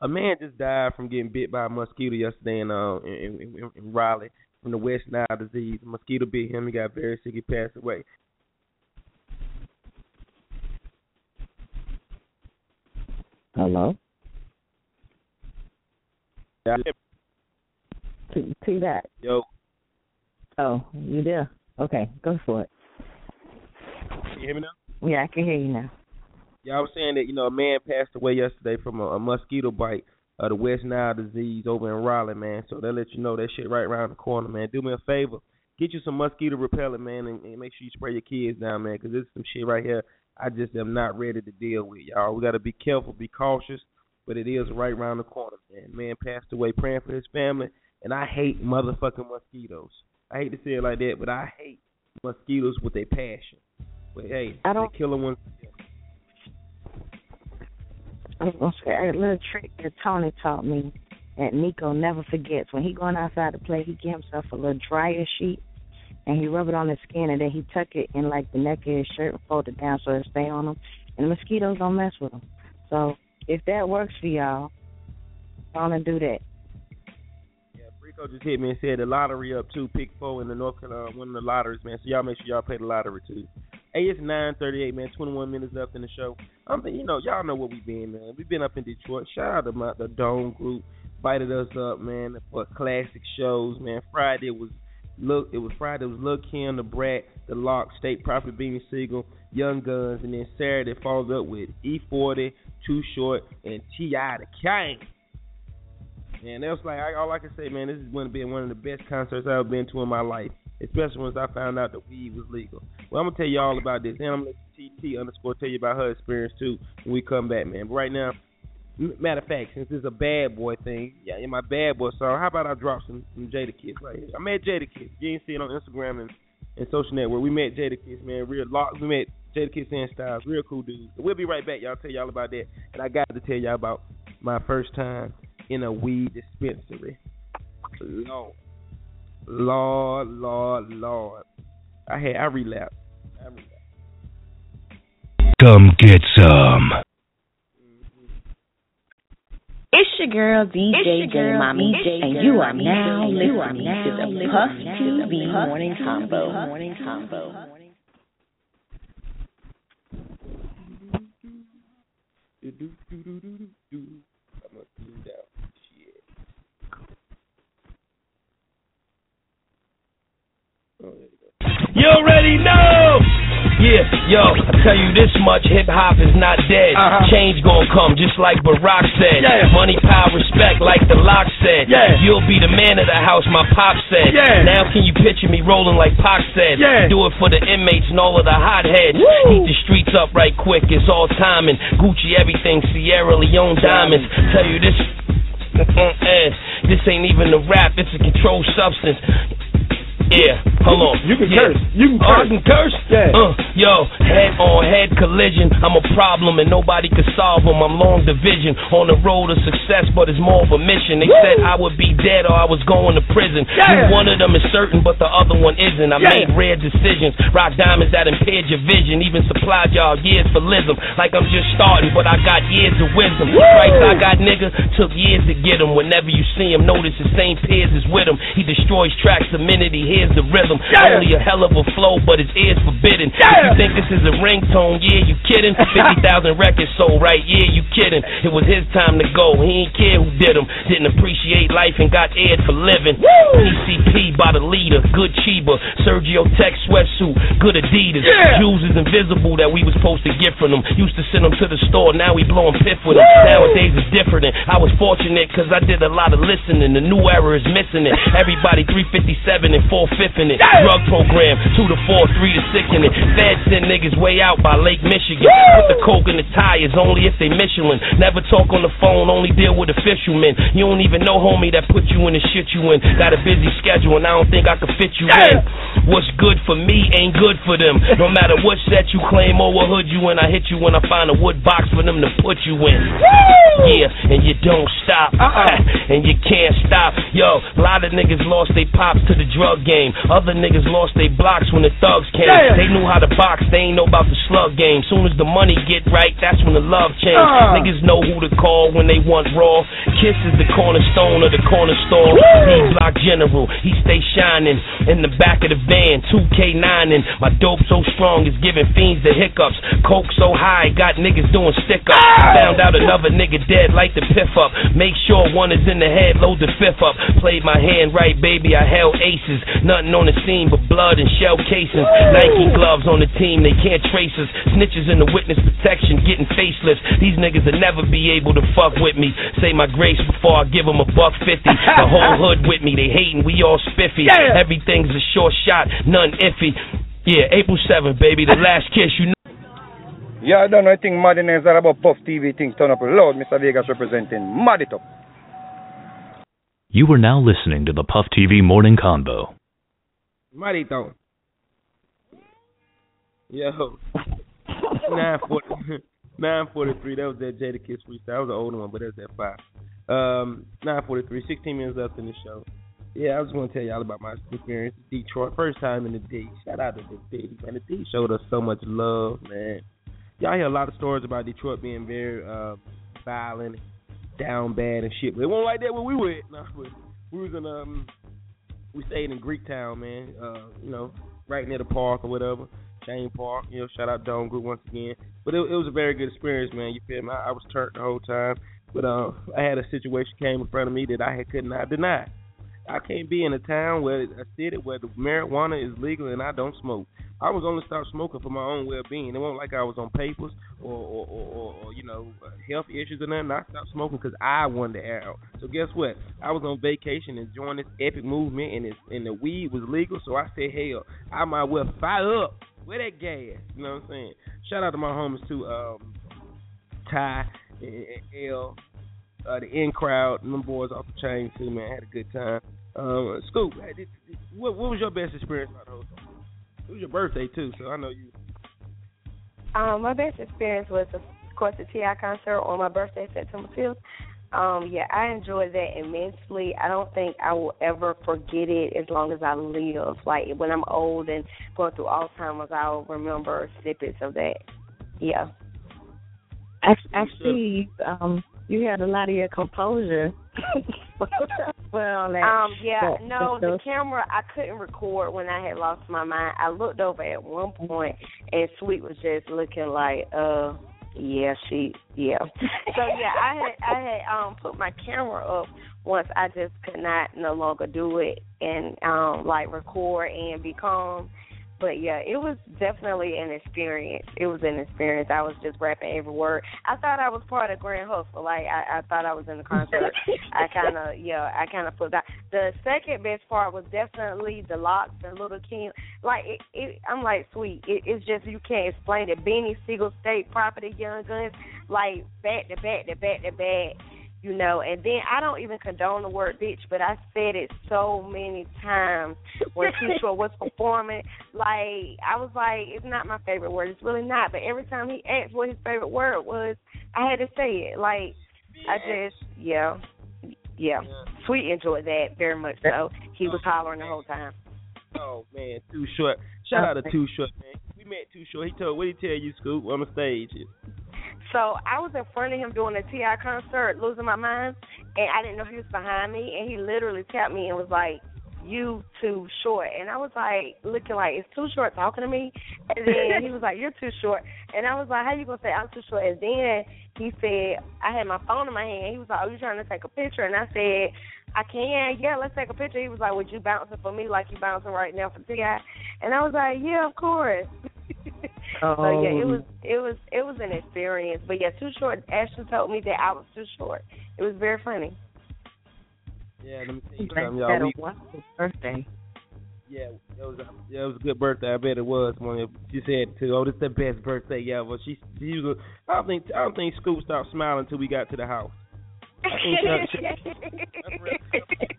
A man just died from getting bit by a mosquito yesterday in uh in, in, in Raleigh from the West Nile disease. A mosquito bit him. He got very sick. He passed away. Hello. Yeah. To, to that. Yo. Oh, you there? Okay, go for it. Can you hear me now? Yeah, I can hear you now. Yeah, I was saying that you know a man passed away yesterday from a, a mosquito bite, of the West Nile disease over in Raleigh, man. So they let you know that shit right around the corner, man. Do me a favor, get you some mosquito repellent, man, and, and make sure you spray your kids down, man, because this is some shit right here. I just am not ready to deal with, y'all. We got to be careful, be cautious, but it is right around the corner, man. Man passed away, praying for his family, and I hate motherfucking mosquitoes. I hate to say it like that, but I hate mosquitoes with a passion. But hey, I don't- the killer ones. I was gonna say a little trick that Tony taught me that Nico never forgets. When he going outside to play, he get himself a little dryer sheet and he rub it on his skin and then he tuck it in like the neck of his shirt and fold down so it stay on him. And the mosquitoes don't mess with him. So if that works for y'all, gonna do that. Yeah, Rico just hit me and said the lottery up too. Pick four in the North Carolina winning the lotteries, man. So y'all make sure y'all pay the lottery too. Hey, it's nine thirty eight, man. Twenty one minutes left in the show. I'm, you know, y'all know what we been, man. We been up in Detroit. Shout out to my, the Dome Group, invited us up, man, for classic shows, man. Friday was look, it was Friday. It was Lil Kim, the Brat, the Lock, State Property, Beanie Sigel, Young Guns, and then Saturday follows up with E40, Too Short, and T.I. the King. And that was like I, all I can say, man. This is going to be one of the best concerts I've been to in my life, especially once I found out that weed was legal. Well, I'm gonna tell you all about this, and I'm gonna let TT underscore tell you about her experience too when we come back, man. But right now, matter of fact, since it's a bad boy thing, yeah, in my bad boy song, how about I drop some some Jadakiss right here? I met Jadakiss. You ain't see it on Instagram and, and social network. We met Jadakiss, man. Real lock. We met Jadakiss and Styles. Real cool dudes. We'll be right back. Y'all tell y'all about that, and I got to tell y'all about my first time in a weed dispensary. Lord, Lord, Lord, Lord. I had I relapsed. I relapsed. Come get some. It's your girl DJ J Mommy, and you are now listening to the Puff TV Morning Convo. Morning Convo. You already know. Yeah, yo, I tell you this much, hip hop is not dead. Uh-huh. Change gonna come, just like Barack said. Yeah. Money, power, respect, like the lock said. Yeah. You'll be the man of the house, my pop said. Yeah. Now can you picture me rolling like Pac said? Yeah. Do it for the inmates and all of the hotheads. Heat the streets up right quick, it's all timing. Gucci everything, Sierra Leone diamonds. Tell you this. eh, this ain't even a rap, it's a controlled substance. Yeah, hold on. You can Yeah. curse. You can Oh, I curse. can curse? Yeah. Uh, yo, head on head collision. I'm a problem and nobody can solve them. I'm long division on the road to success, but it's more of a mission. They said I would be dead or I was going to prison. Yeah. One of them is certain, but the other one isn't. I Yeah. made rare decisions. Rock diamonds that impaired your vision. Even supplied y'all years for lism. Like I'm just starting, but I got years of wisdom. Price I got, nigga, took years to get him. Whenever you see him, notice the same peers is with him. He destroys tracks the minute he hears the rhythm. Yeah. Only a hell of a flow, but his ears forbidden. Yeah. If you think this is a ringtone, yeah, you kidding? 50,000 records sold, right? Yeah, you kidding. It was his time to go. He ain't care who did him. Didn't appreciate life and got aired for living. PCP by the leader, good Chiba. Sergio Tech sweatsuit, good Adidas. Yeah. Jewels is invisible that we was supposed to get from them. Used to send them to the store, now we blowing piff with them. Nowadays it's different. And I was fortunate because I did a lot of listening. The new era is missing it. Everybody 357 and 4 5 in it. Drug program, 2 to 4, 3 to 6 in it. Feds send niggas way out by Lake Michigan. Put the coke in the tires only if they Michelin. Never talk on the phone, only deal with official men. You don't even know homie that put you in the shit you in. Got a busy schedule and I don't think I could fit you in. What's good for me ain't good for them. No matter what set you claim or what hood you in, I hit you when I find a wood box for them to put you in. Yeah, and you don't stop. Uh-uh. and you can't stop. Yo, a lot of niggas lost they pops to the drug game. Other niggas lost their blocks when the thugs came. Yeah. They knew how to box, they ain't know about the slug game. Soon as the money get right, that's when the love change. Uh. Niggas know who to call when they want raw. Kiss is the cornerstone of the corner store. D block general, he stay shining in the back of the van. 2K9 and my dope so strong it's giving fiends the hiccups. Coke so high, got niggas doing stick ups. Found out another nigga dead, light the piff up. Make sure one is in the head, load the fifth up. Played my hand right, baby, I held aces. Nothing on the scene but blood and shell casings. Nike gloves on the team, they can't trace us. Snitches in the witness protection, getting faceless. These niggas will never be able to fuck with me. Say my grace before I give them a buck fifty. The whole hood with me, they hating, we all spiffy. Yeah. Everything's a short shot, none iffy. Yeah, April 7th, baby, the last kiss, you know. Yeah, I don't know. I think Madden is all about Puff TV things turn up loud. Mr. Vegas representing Mad It Up. You are now listening to the Puff TV Morning Convo. Mighty though. Yo. 940, 943. That was that Jadakiss freestyle. That was an older one, but that's that five. Um, 943, 16 minutes left in the show. Yeah, I was going to tell y'all about my experience in Detroit. First time in the D. Shout out to the D. Man, the D showed us so much love, man. Y'all hear a lot of stories about Detroit being very uh, violent, down bad and shit. But it wasn't like that when we went. No, but we was in um, we stayed in Greektown, man. Uh, you know, right near the park or whatever. Chene Park. You know, shout out Dome Group once again. But it, it was a very good experience, man. You feel me? I, I was turned the whole time. But uh, I had a situation came in front of me that I had, could not deny. I can't be in a town where a city where the marijuana is legal and I don't smoke. I was only stopped smoking for my own well being. It wasn't like I was on papers or or, or, or, you know health issues or nothing. I stopped smoking because I wanted to out. So guess what? I was on vacation enjoying this epic movement and it's, and the weed was legal. So I said, hell, I might well fire up with that gas. You know what I'm saying? Shout out to my homies too, um, Ty and L. Uh, the in crowd, and them boys off the chain too, man. Had a good time. Um, Scoop, hey, did- did- what, what was your best experience about the whole thing? It was your birthday too, so I know you. Um, my best experience was, of course, the T.I. concert on my birthday, September fifth. Um, yeah, I enjoyed that immensely. I don't think I will ever forget it as long as I live. Like when I'm old and going through Alzheimer's, I'll remember snippets of that. Yeah. I, I see. Um, you had a lot of your composure. well, Um, yeah, no, the camera I couldn't record when I had lost my mind. I looked over at one point and Sweet was just looking like, uh, yeah, she, yeah. so yeah, I had I had um put my camera up once I just could not no longer do it and um like record and be calm. But yeah, it was definitely an experience. It was an experience. I was just rapping every word. I thought I was part of Grand Hustle. Like I, I thought I was in the concert. I kind of, yeah, I kind of put that. The second best part was definitely the LOX and Little Kim. Like it, it I'm like sweet. It, it's just you can't explain it. Beanie Sigel State Property, Young Guns, like back to back to back to back you know, and then I don't even condone the word bitch, but I said it so many times when Short was performing. Like I was like, it's not my favorite word. It's really not. But every time he asked what his favorite word was, I had to say it. Like I just, yeah, yeah. Sweet enjoyed that very much. So he was oh, hollering the whole time. Oh man, too short. Shout oh, out to Too Short, man. We met Too Short. He told what he tell you, Scoop, on the stage? So I was in front of him doing a T.I. concert, losing my mind, and I didn't know he was behind me, and he literally tapped me and was like, "You too short," and I was like, looking like, it's too short talking to me?" And then he was like, "You're too short," and I was like, "How you gonna say I'm too short?" And then he said, I had my phone in my hand. He was like, "Are you trying to take a picture?" And I said, "I can. Yeah, let's take a picture." He was like, "Would you bouncing for me like you bouncing right now for T.I.?" And I was like, "Yeah, of course." Oh. So yeah, it was it was it was an experience. But yeah, too short. Ashley told me that I was too short. It was very funny. Yeah, let me tell you Glad something, you y'all. had We, wonderful birthday. yeah, it was a, yeah, it was a good birthday. I bet it was. When she said to, "Oh, this is the best birthday ever." She, she was. A, I don't think I don't think Scoop stopped smiling until we got to the house. I think she, she,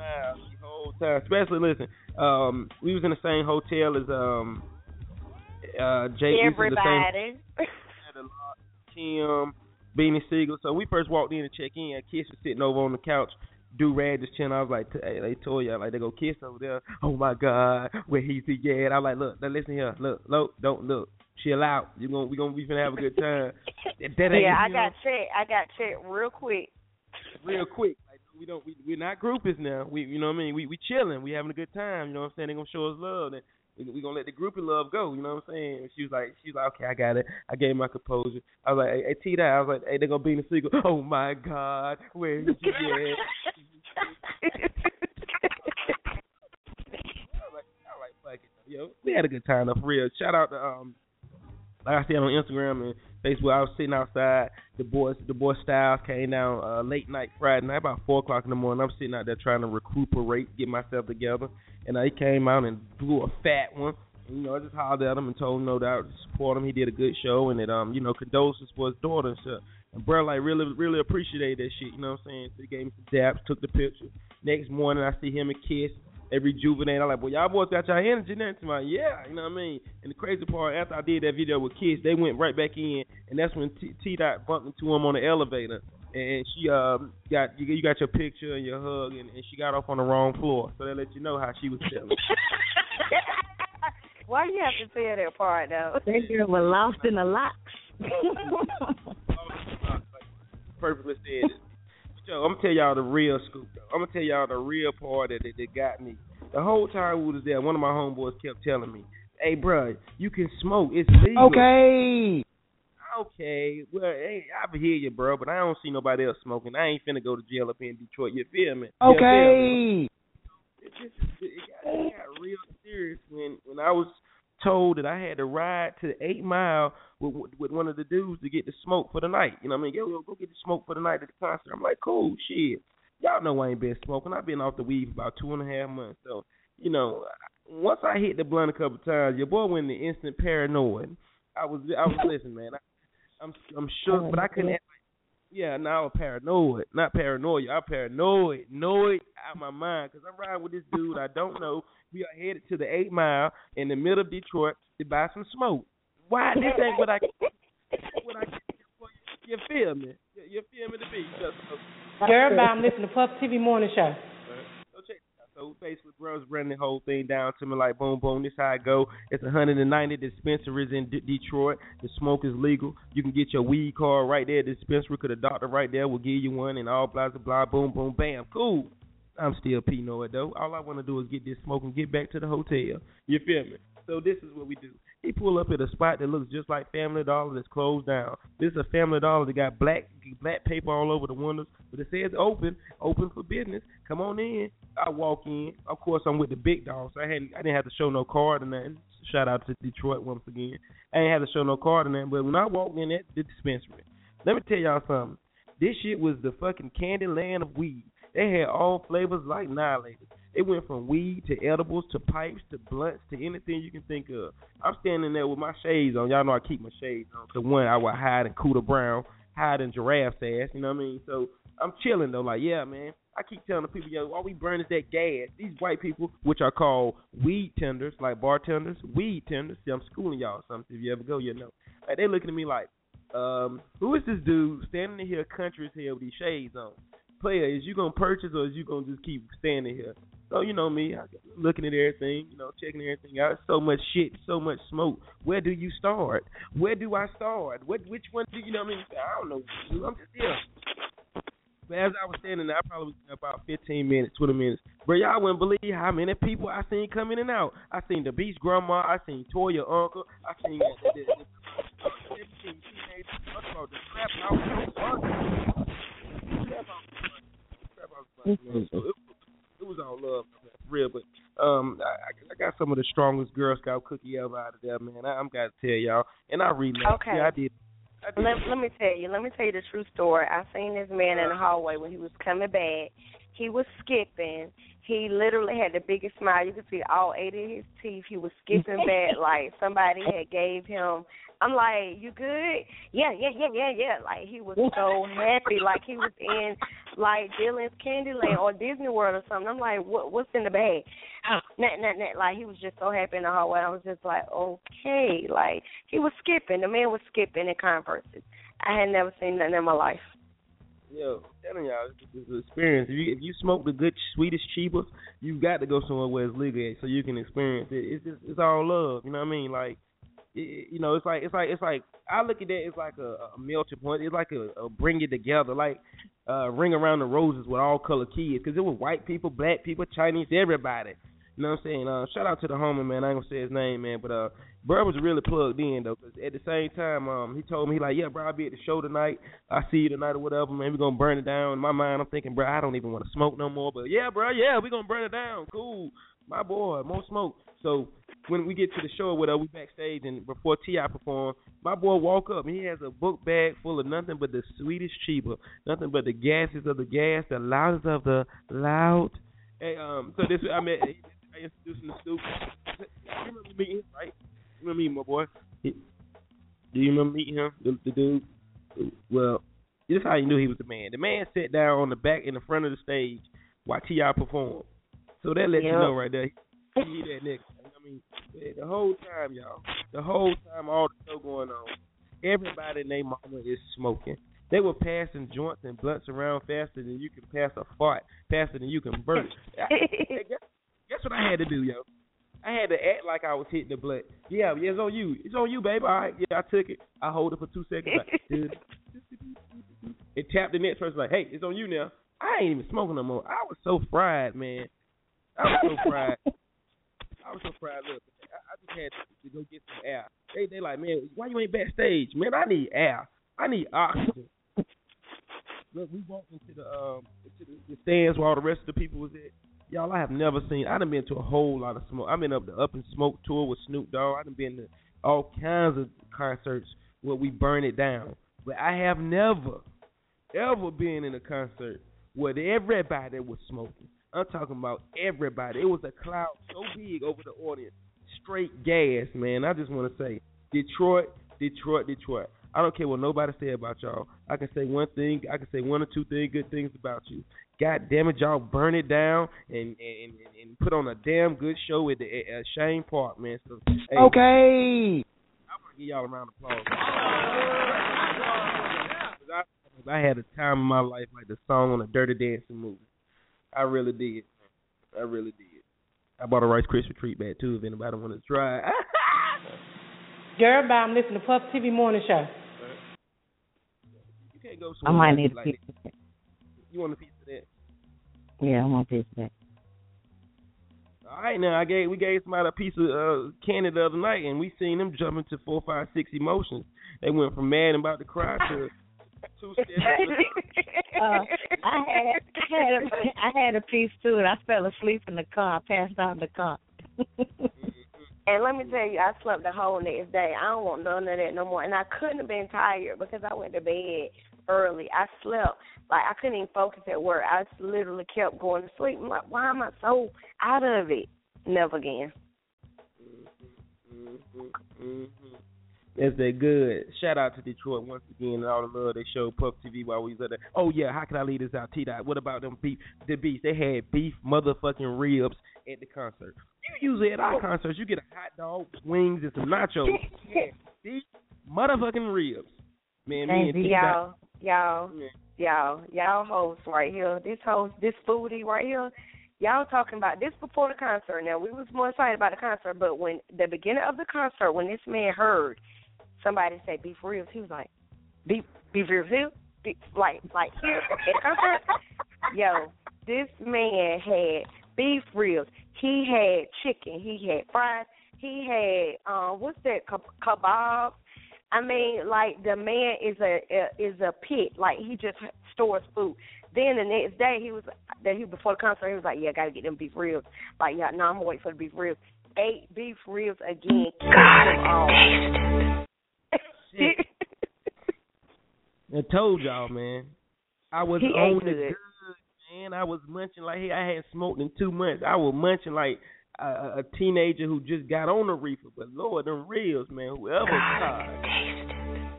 smile the whole time. Especially listen, um, we was in the same hotel as um, uh, Jay. we the same- Everybody. had a lot, Kim, Beanie Sigel. So we first walked in to check in. Kiss was sitting over on the couch. Do rad just chilling. I was like, hey, they told you like they go kiss over there. Oh my God, where he's he at? I was like, look, now listen here, look, look, don't look, chill out. You gonna we gonna we finna have a good time. That, that yeah, I got know, checked. I got checked real quick. real quick. Like we don't we we're not groupies now. We you know what I mean. We we chilling. We having a good time. You know what I'm saying. They gonna show us love. And we, we gonna let the groupie love go. You know what I'm saying. And she was like she was like okay I got it. I gave my composure. I was like hey, hey T Dot. I was like hey they gonna be in the sequel. Oh my God, where is she at? Yo, we had a good time though, for real. Shout out to um, like I said on Instagram and Facebook. I was sitting outside. The boys, the boy Styles came down uh, late night Friday night, about four o'clock in the morning. I'm sitting out there trying to recuperate, get myself together, and uh, he came out and blew a fat one. And, you know, I just hollered at him and told him no doubt to support him. He did a good show, and that um, you know, condolences for his daughter and stuff. And bro, like really, really appreciated that shit. You know what I'm saying? So he gave me some daps, took the picture. Next morning, I see him and Kiss. They rejuvenate. I'm like, well, y'all boys got y'all energy now. To my, yeah, you know what I mean. And the crazy part, after I did that video with Kiss, they went right back in, and that's when T, T Dot bumped into him on the elevator, and she um got you, you got your picture and your hug, and, and she got off on the wrong floor. So that let you know how she was feeling. Why do you have to tell that part though? That girl was lost in the LOX. Perfectly said. I'm gonna tell y'all the real scoop. Though. I'm gonna tell y'all the real part that, that that got me. The whole time we was there, one of my homeboys kept telling me, "Hey, bro, you can smoke. It's legal." Okay. Okay. Well, hey, I hear you, bro, but I don't see nobody else smoking. I ain't finna go to jail up here in Detroit. You feel me? You feel me? Okay. it, just, it, got, it got real serious when when I was told that I had to ride to the Eight Mile with with one of the dudes to get the smoke for the night. You know what I mean? Go go get the smoke for the night at the concert. I'm like, cool, shit. Y'all know I ain't been smoking. I've been off the weed for about two and a half months. So you know, once I hit the blunt a couple times, your boy went into instant paranoid. I was I was listen, man. I, I'm I'm shook, but I couldn't. Act like, yeah, now I'm paranoid, not paranoia. I'm paranoid, annoyed out my mind because I'm riding with this dude I don't know. We are headed to the Eight Mile in the middle of Detroit to buy some smoke. Why this ain't what I what I you feel me? You, feel me to be? Just, I'm listening to Puff TV Morning Show. So check out. So basically bros running the whole thing down to me like boom boom. This how I go. It's 190 dispensaries in D- Detroit. The smoke is legal. You can get your weed card right there. The dispensary, could the doctor right there will give you one and all blah blah blah. Boom boom bam. Cool. I'm still Pino though. All I want to do is get this smoke and get back to the hotel. You feel me? So this is what we do. He pull up at a spot that looks just like Family Dollar that's closed down. This is a Family Dollar that got black black paper all over the windows, but it says open, open for business. Come on in. I walk in. Of course, I'm with the big dog, so I hadn't I didn't have to show no card or nothing. Shout out to Detroit once again. I ain't have to show no card or nothing. But when I walked in at the dispensary, let me tell y'all something. This shit was the fucking candy land of weed. They had all flavors like annihilators. It went from weed to edibles to pipes to blunts to anything you can think of. I'm standing there with my shades on. Y'all know I keep my shades on. The one I would hide in Cooter Brown, hide in giraffe's ass. You know what I mean? So I'm chilling though. Like yeah, man. I keep telling the people, yo, all we burn is that gas. These white people, which are called weed tenders, like bartenders, weed tenders. See, I'm schooling y'all something. If you ever go, you know. Like they looking at me like, um, who is this dude standing in here country as hell with these shades on? Player, is you gonna purchase or is you gonna just keep standing here? So you know me, I looking at everything, you know, checking everything out. So much shit, so much smoke. Where do you start? Where do I start? What which one do you know? what I mean, I don't know. I'm just here. But as I was standing there, I probably was about 15 minutes, 20 minutes. But y'all wouldn't believe how many people I seen come in and out. I seen the beach Grandma, I seen Toya Uncle, I seen the, the, the, the, crap out. So it, it was all love, man, for real. But um, I, I got some of the strongest Girl Scout cookie ever out of there, man. I, I'm got to tell y'all, and I read. Okay. Yeah, I did. I did. Let, let me tell you. Let me tell you the true story. I seen this man in the hallway when he was coming back. He was skipping. He literally had the biggest smile. You could see all eight of his teeth. He was skipping back like somebody had gave him. I'm like, you good? Yeah, yeah, yeah, yeah, yeah. Like he was so happy, like he was in like Dylan's Candyland or Disney World or something. I'm like, what? What's in the bag? Oh. Nah, nah, nah. Like he was just so happy in the hallway. I was just like, okay. Like he was skipping. The man was skipping in Converses. I had never seen that in my life. Yo, telling y'all, it's an experience. If you if you smoke the good Swedish cheapers, you got to go somewhere where it's legal at so you can experience it. It's just it's all love. You know what I mean? Like, you know, it's like it's like it's like I look at that. It's like a, a melting point. It's like a, a bring it together. Like uh ring around the roses with all color kids because it was white people, black people, Chinese, everybody. You know what I'm saying? Uh, shout out to the homie man. I ain't gonna say his name, man, but uh, bro was really plugged in though. Cause at the same time, um, he told me he like, yeah, bro, I'll be at the show tonight. I see you tonight or whatever, man. We gonna burn it down. In my mind, I'm thinking, bro, I don't even want to smoke no more. But yeah, bro, yeah, we gonna burn it down. Cool, my boy, more smoke. So when we get to the show or whatever, we backstage and before T.I. perform, my boy walk up and he has a book bag full of nothing but the sweetest cheaper, nothing but the gases of the gas, the loudest of the loud. Hey, um, so this I met. I introduced him to Snoop. You remember meeting him, right? You remember meeting my boy? He, do you remember meeting him, the, the dude? Well, this is how you knew he was the man. The man sat down on the back in the front of the stage while T.I. performed. So that lets you know right there. He that nigga. I mean, the whole time, y'all, the whole time, all the show going on, everybody and their mama is smoking. They were passing joints and blunts around faster than you can pass a fart, faster than you can burn. Guess, guess what I had to do, yo? I had to act like I was hitting the blunt. Yeah, yeah, it's on you. It's on you, baby. All right, yeah, I took it. I hold it for two seconds. Like, dude. It tapped the next person like, hey, it's on you now. I ain't even smoking no more. I was so fried, man. I was so fried. I was so fried. Look, I, I just had to, go get some air. They they like, man, why you ain't backstage? Man, I need air. I need oxygen. Look, we walked into the um into the, the stands where all the rest of the people was at. Y'all, I have never seen. I done been to a whole lot of smoke. I've been up the Up in Smoke tour with Snoop Dogg. I done been to all kinds of concerts where we burn it down. But I have never, ever been in a concert where everybody was smoking. I'm talking about everybody. It was a cloud so big over the audience, straight gas, man. I just want to say, Detroit, Detroit, Detroit. I don't care what nobody say about y'all. I can say one thing. I can say one or two things, good things about you. God damn it, y'all burn it down and and, and, and put on a damn good show at the uh, Chene Park, man. So, hey, Okay. I'm gonna give y'all a round of applause. I, I had a time in my life like the song on a Dirty Dancing movie. I really did. I really did. I bought a Rice Krispie treat bag too. If anybody want to try. Girl, bye. I'm listening to Puff TV Morning Show. You can't go. I might need a like piece of that. You want a piece of that? Yeah, I want a piece of that. All right, now I gave we gave somebody a piece of uh, candy the other night, and we seen them jump into four, five, six emotions. They went from mad and about to cry to two steps. uh, I had I had a, I had a piece too, and I fell asleep in the car. I passed out in the car. And let me tell you, I slept the whole next day. I don't want none of that no more. And I couldn't have been tired because I went to bed early. I slept like I couldn't even focus at work. I just literally kept going to sleep. I'm like, why am I so out of it? Never again. Mm-hmm. That's that good. Shout out to Detroit once again and all the love they showed Puff TV while we was there. Oh yeah, how can I leave this out? T Dot. What about them beef the beef? They had beef motherfucking ribs at the concert. You usually at our concerts you get a hot dog, wings, and some nachos. Yeah, beef motherfucking ribs. Man, me and Thank T y'all, y'all, y'all, y'all hosts right here. This host, this foodie right here. Y'all talking about this before the concert. Now we was more excited about the concert, but when the beginning of the concert, when this man heard somebody say beef ribs, he was like, beef beef ribs beef, like like here at. Yo, this man had beef ribs. He had chicken. He had fries. He had um what's that Keb- kebab. I mean, like the man is a is a pit. Like he just stores food. Then the next day he was that he before the concert he was like, yeah, I gotta get them beef ribs. Like yeah, no, I'm gonna wait for the beef ribs. Ate beef ribs again. God, Shit. I told y'all, man. I was He on the good. good, man. I was munching like hey, I hadn't smoked in two months. I was munching like a, a a teenager who just got on the reefer. But Lord, them reels, man. Whoever God,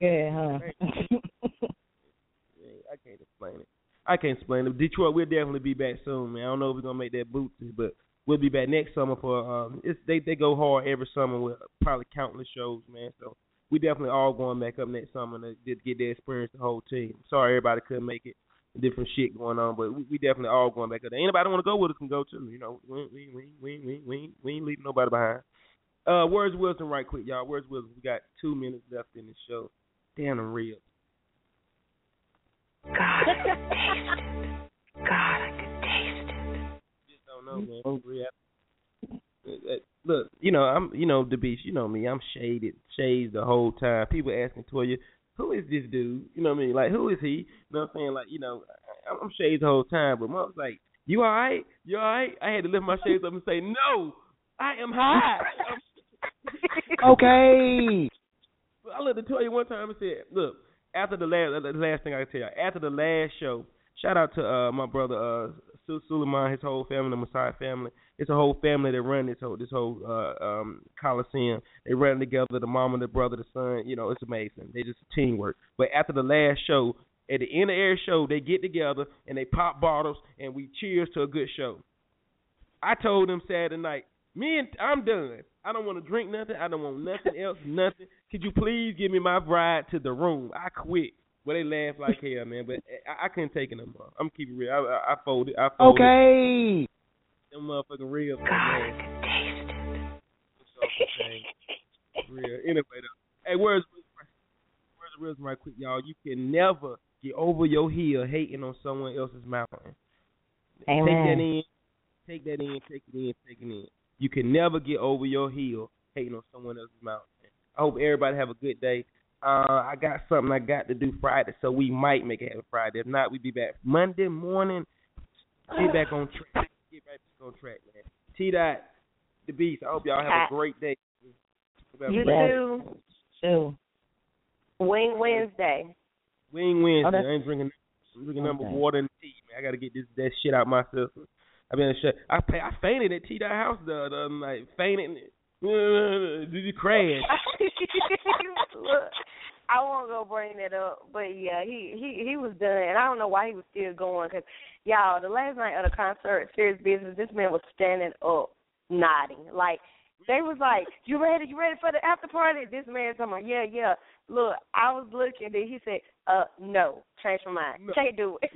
Yeah, huh? I can't explain it. I can't explain it. Detroit, we'll definitely be back soon, man. I don't know if we're gonna make that boots, but we'll be back next summer for um. It's they they go hard every summer with probably countless shows, man. So we definitely all going back up next summer to just get the experience the whole team. Sorry everybody couldn't make it. Different shit going on, but we, we definitely all going back up there. Anybody want to go with us can go too. You know, we we we we we we, we ain't leaving nobody behind. Uh, where's Wilson? Right quick, y'all. Where's Wilson? We got two minutes left in the show. Damn, I'm real. Just don't know, man. For real. Look, you know, I'm, you know, the beast. You know me. I'm shaded, shades the whole time. People asking Toya, who is this dude? You know what I mean? Like, who is he? You know what I'm saying? Like, you know, I- I'm shades the whole time. But mom's like, you all right? You all right? I had to lift my shades up and say, no, I am high. Okay. I looked at Toya one time and said, "Look, after the last, the last thing I can tell you, after the last show, shout out to uh my brother uh Su- Suleiman, his whole family, the Messiah family. It's a whole family that run this whole this whole uh um Coliseum. They run together, the mom and the brother, the son. You know, it's amazing. They just teamwork. But after the last show, at the end of every show, they get together and they pop bottles and we cheers to a good show. I told them Saturday night, me and I'm done. I don't want to drink nothing. I don't want nothing else, nothing. Could you please give me my ride to the room? I quit. Well, they laugh like hell, man, but I, I couldn't take it no more. I'm keeping real. I, I, I folded. I folded. Okay. Them motherfucking real. man. Real. Anyway, though. Hey, where's where's the real right quick, y'all? You can never get over your heel hating on someone else's mountain. Amen. Take that in. Take that in. Take it in. Take it in. You can never get over your heel hating on someone else's mountain. I hope everybody have a good day. Uh, I got something I got to do Friday, so we might make it happen Friday. If not, we be back Monday morning. Get back on track. Get right back on track, man. T dot the beast. I hope y'all have a great day. You too. Too. Wing Wednesday. Wing Wednesday. Oh, I ain't drinking. I'm drinking number Okay. water and tea, man. I gotta get this that shit out my system. I been shit. I I fainted at T dot house the other night. Fainted. Did you crash? Look, I won't go bring that up, but yeah, he he he was done, and I don't know why he was still going. Cause y'all, the last night of the concert, serious business, this man was standing up, nodding. Like they was like, "You ready? You ready for the after party?" This man talking, about, "Yeah, yeah." Look, I was looking, then he said, "Uh, no, change my mind. No. Can't do it."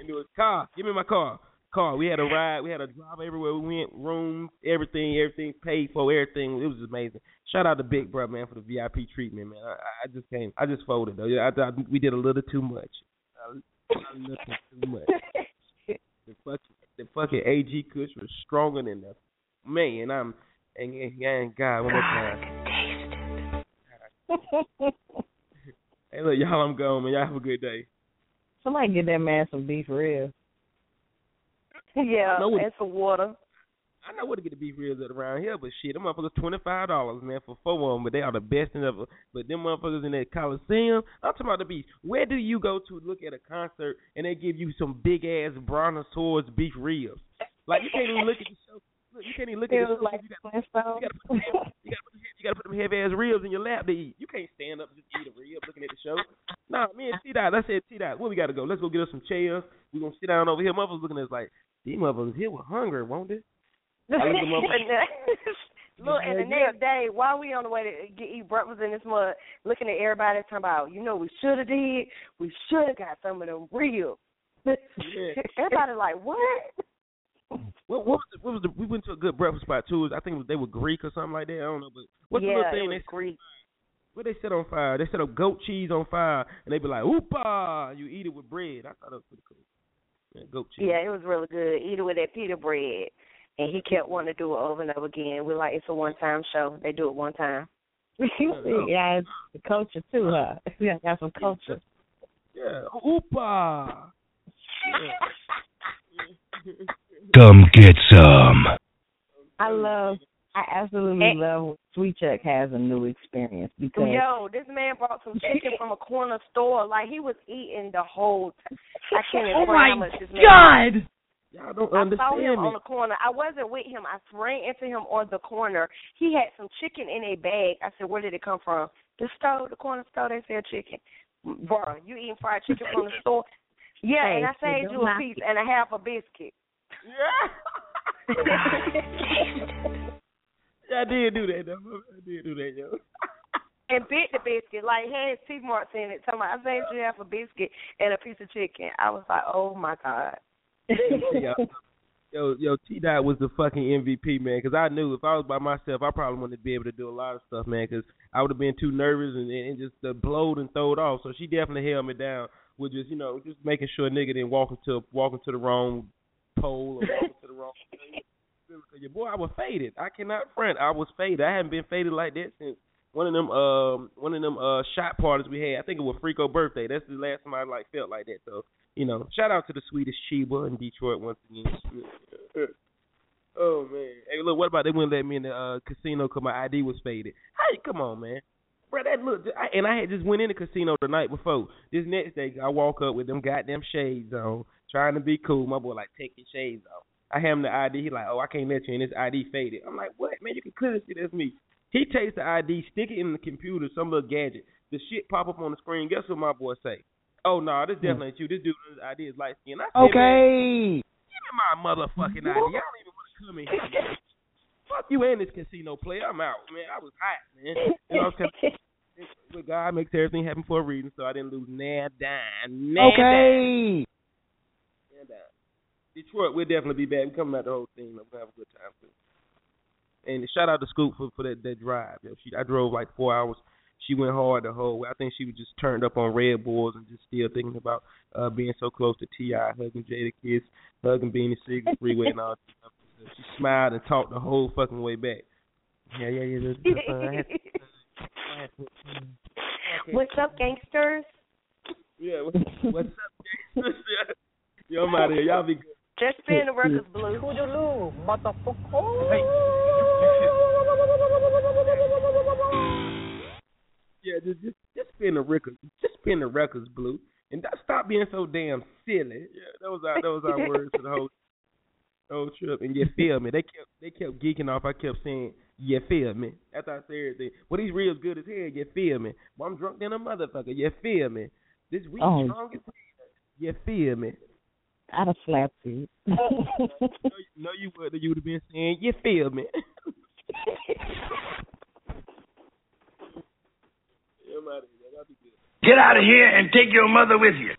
Into his car. Give me my car. Car. We had a ride. We had a drive everywhere we went. Rooms, everything, everything paid for, everything. It was amazing. Shout out to Big Bro man for the VIP treatment, man. I, I just came. I just folded though. I, I, we did a little too much. A little too much. The fucking the fucking OG Kush was stronger than the man. And I'm and, and, and God one more time. hey, look, y'all, I'm going, man. Y'all have a good day. Somebody get that man some beef ribs. Yeah, and some water. I know where to get the beef ribs at around here, but shit, them motherfuckers twenty five dollars, man, for four of them. But they are the best in ever. But them motherfuckers in that Coliseum, I'm talking about the beef. Where do you go to look at a concert and they give you some big ass brontosaurus beef ribs? Like you can't even look at the show. You can't even look at It the show. like you, gotta, you gotta put them heavy, you gotta put them, you gotta put them heavy ass ribs in your lap to eat. You can't stand up and just eat a rib looking at the show. Nah, me and T Dot, I said T Dot, where we gotta go? Let's go get us some chairs. We gonna sit down over here. Motherfuckers looking at us like these motherfuckers here with hunger, won't they? Look at them up- Look, and the next day, while we on the way to get eat breakfast in this mud, looking at everybody talking about, you know, we should have did, we should have got some of them real. everybody like, what? What, what was the, what was the? We went to a good breakfast spot too. I think they were Greek or something like that. I don't know, but what's yeah, the little it thing they Greek. what they set on fire? They set up goat cheese on fire, and they be like, "Oopa!" You eat it with bread. I thought that was pretty cool. Yeah, goat cheese. Yeah, it was really good. Eat it with that pita bread. And he kept wanting to do it over and over again. We're like, it's a one time show. They do it one time. yeah, it's the culture too, huh? Yeah, got some culture. Yeah, oopa. Come get some. I love. I absolutely love when Sweet Chuck has a new experience because Yo, this man brought some chicken from a corner store. Like he was eating the whole. T- I can't Oh my how much this man. Y'all don't I understand saw him me. on the corner. I wasn't with him. I ran into him on the corner. He had some chicken in a bag. I said, "Where did it come from?" The store, the corner store. They sell chicken. Bro, you eating fried chicken from the store? Yeah, Hey, and I saved you a piece it. and a half a biscuit. Yeah, I did do that though. I did do that, yo. and bit the biscuit, like had teeth marks in it. Talking about I saved you half a biscuit and a piece of chicken. I was like, oh my god. yo, yo, yo, T Dot was the fucking MVP, man. Because I knew if I was by myself, I probably wouldn't be able to do a lot of stuff, man. Because I would have been too nervous and, and just uh, blowed and throwed off. So she definitely held me down with just, you know, just making sure a nigga didn't walk into walk into the wrong pole or walk into the wrong. Your boy, I was faded. I cannot front. I was faded. I haven't been faded like that since one of them um one of them uh shot parties we had. I think it was Frico birthday. That's the last time I like felt like that. So you know, shout out to the sweetest Chiba in Detroit once again. oh man, hey look, what about they wouldn't let me in the uh, casino because my ID was faded? Hey, come on, man. Bro, that look, and I had just went in the casino the night before. This next day, I walk up with them goddamn shades on, trying to be cool. My boy like, take your shades off. I hand him the ID. He like, oh, I can't let you in. This ID faded. I'm like, what, man? You can clearly see that's me. He takes the ID, stick it in the computer, some little gadget. The shit pop up on the screen. Guess what my boy say? Oh no, this definitely ain't you. This dude's ID is light skin. I said, man, Okay. give me my motherfucking ID. I don't even want to come in here. Fuck you and this casino player. I'm out, man. I was hot, man. You know, cause, but God makes everything happen for a reason, so I didn't lose nah dime. Nah Okay. dime. Nah dime. Detroit, we'll definitely be back. We're coming out the whole thing. We're gonna have a good time too. And shout out to Scoop for, for that, that drive. Yo. She I drove like four hours. She went hard the whole way. I think she was just turned up on Red Bulls and just still thinking about uh being so close to T.I, hugging Jada Kiss, hugging Beanie Sigel, Freeway, and all that stuff. She smiled and talked the whole fucking way back. Yeah, yeah, yeah. That's, that's, uh, I had to- I had to- What's up, gangsters? yeah, what, what's up, gangsters? Yo, I'm out of here. Y'all be good. Just spin the records blue. Who'd you lose? Yeah, just just just spin the records, just spin the records, blue, and don't stop being so damn silly. Yeah, that was our that was our words for the whole whole trip. And you feel me? They kept they kept geeking off. I kept saying, "You feel me?" After I said everything, well, these reels good as hell. You feel me? But I'm drunk than a motherfucker. You feel me? This week Oh. strong as hell. You feel me? I'd have slapped you. no, no, you would. You would have been saying, "You feel me?" Yeah, I'm outta here. Y'all be good. Get out of here and take your mother with you.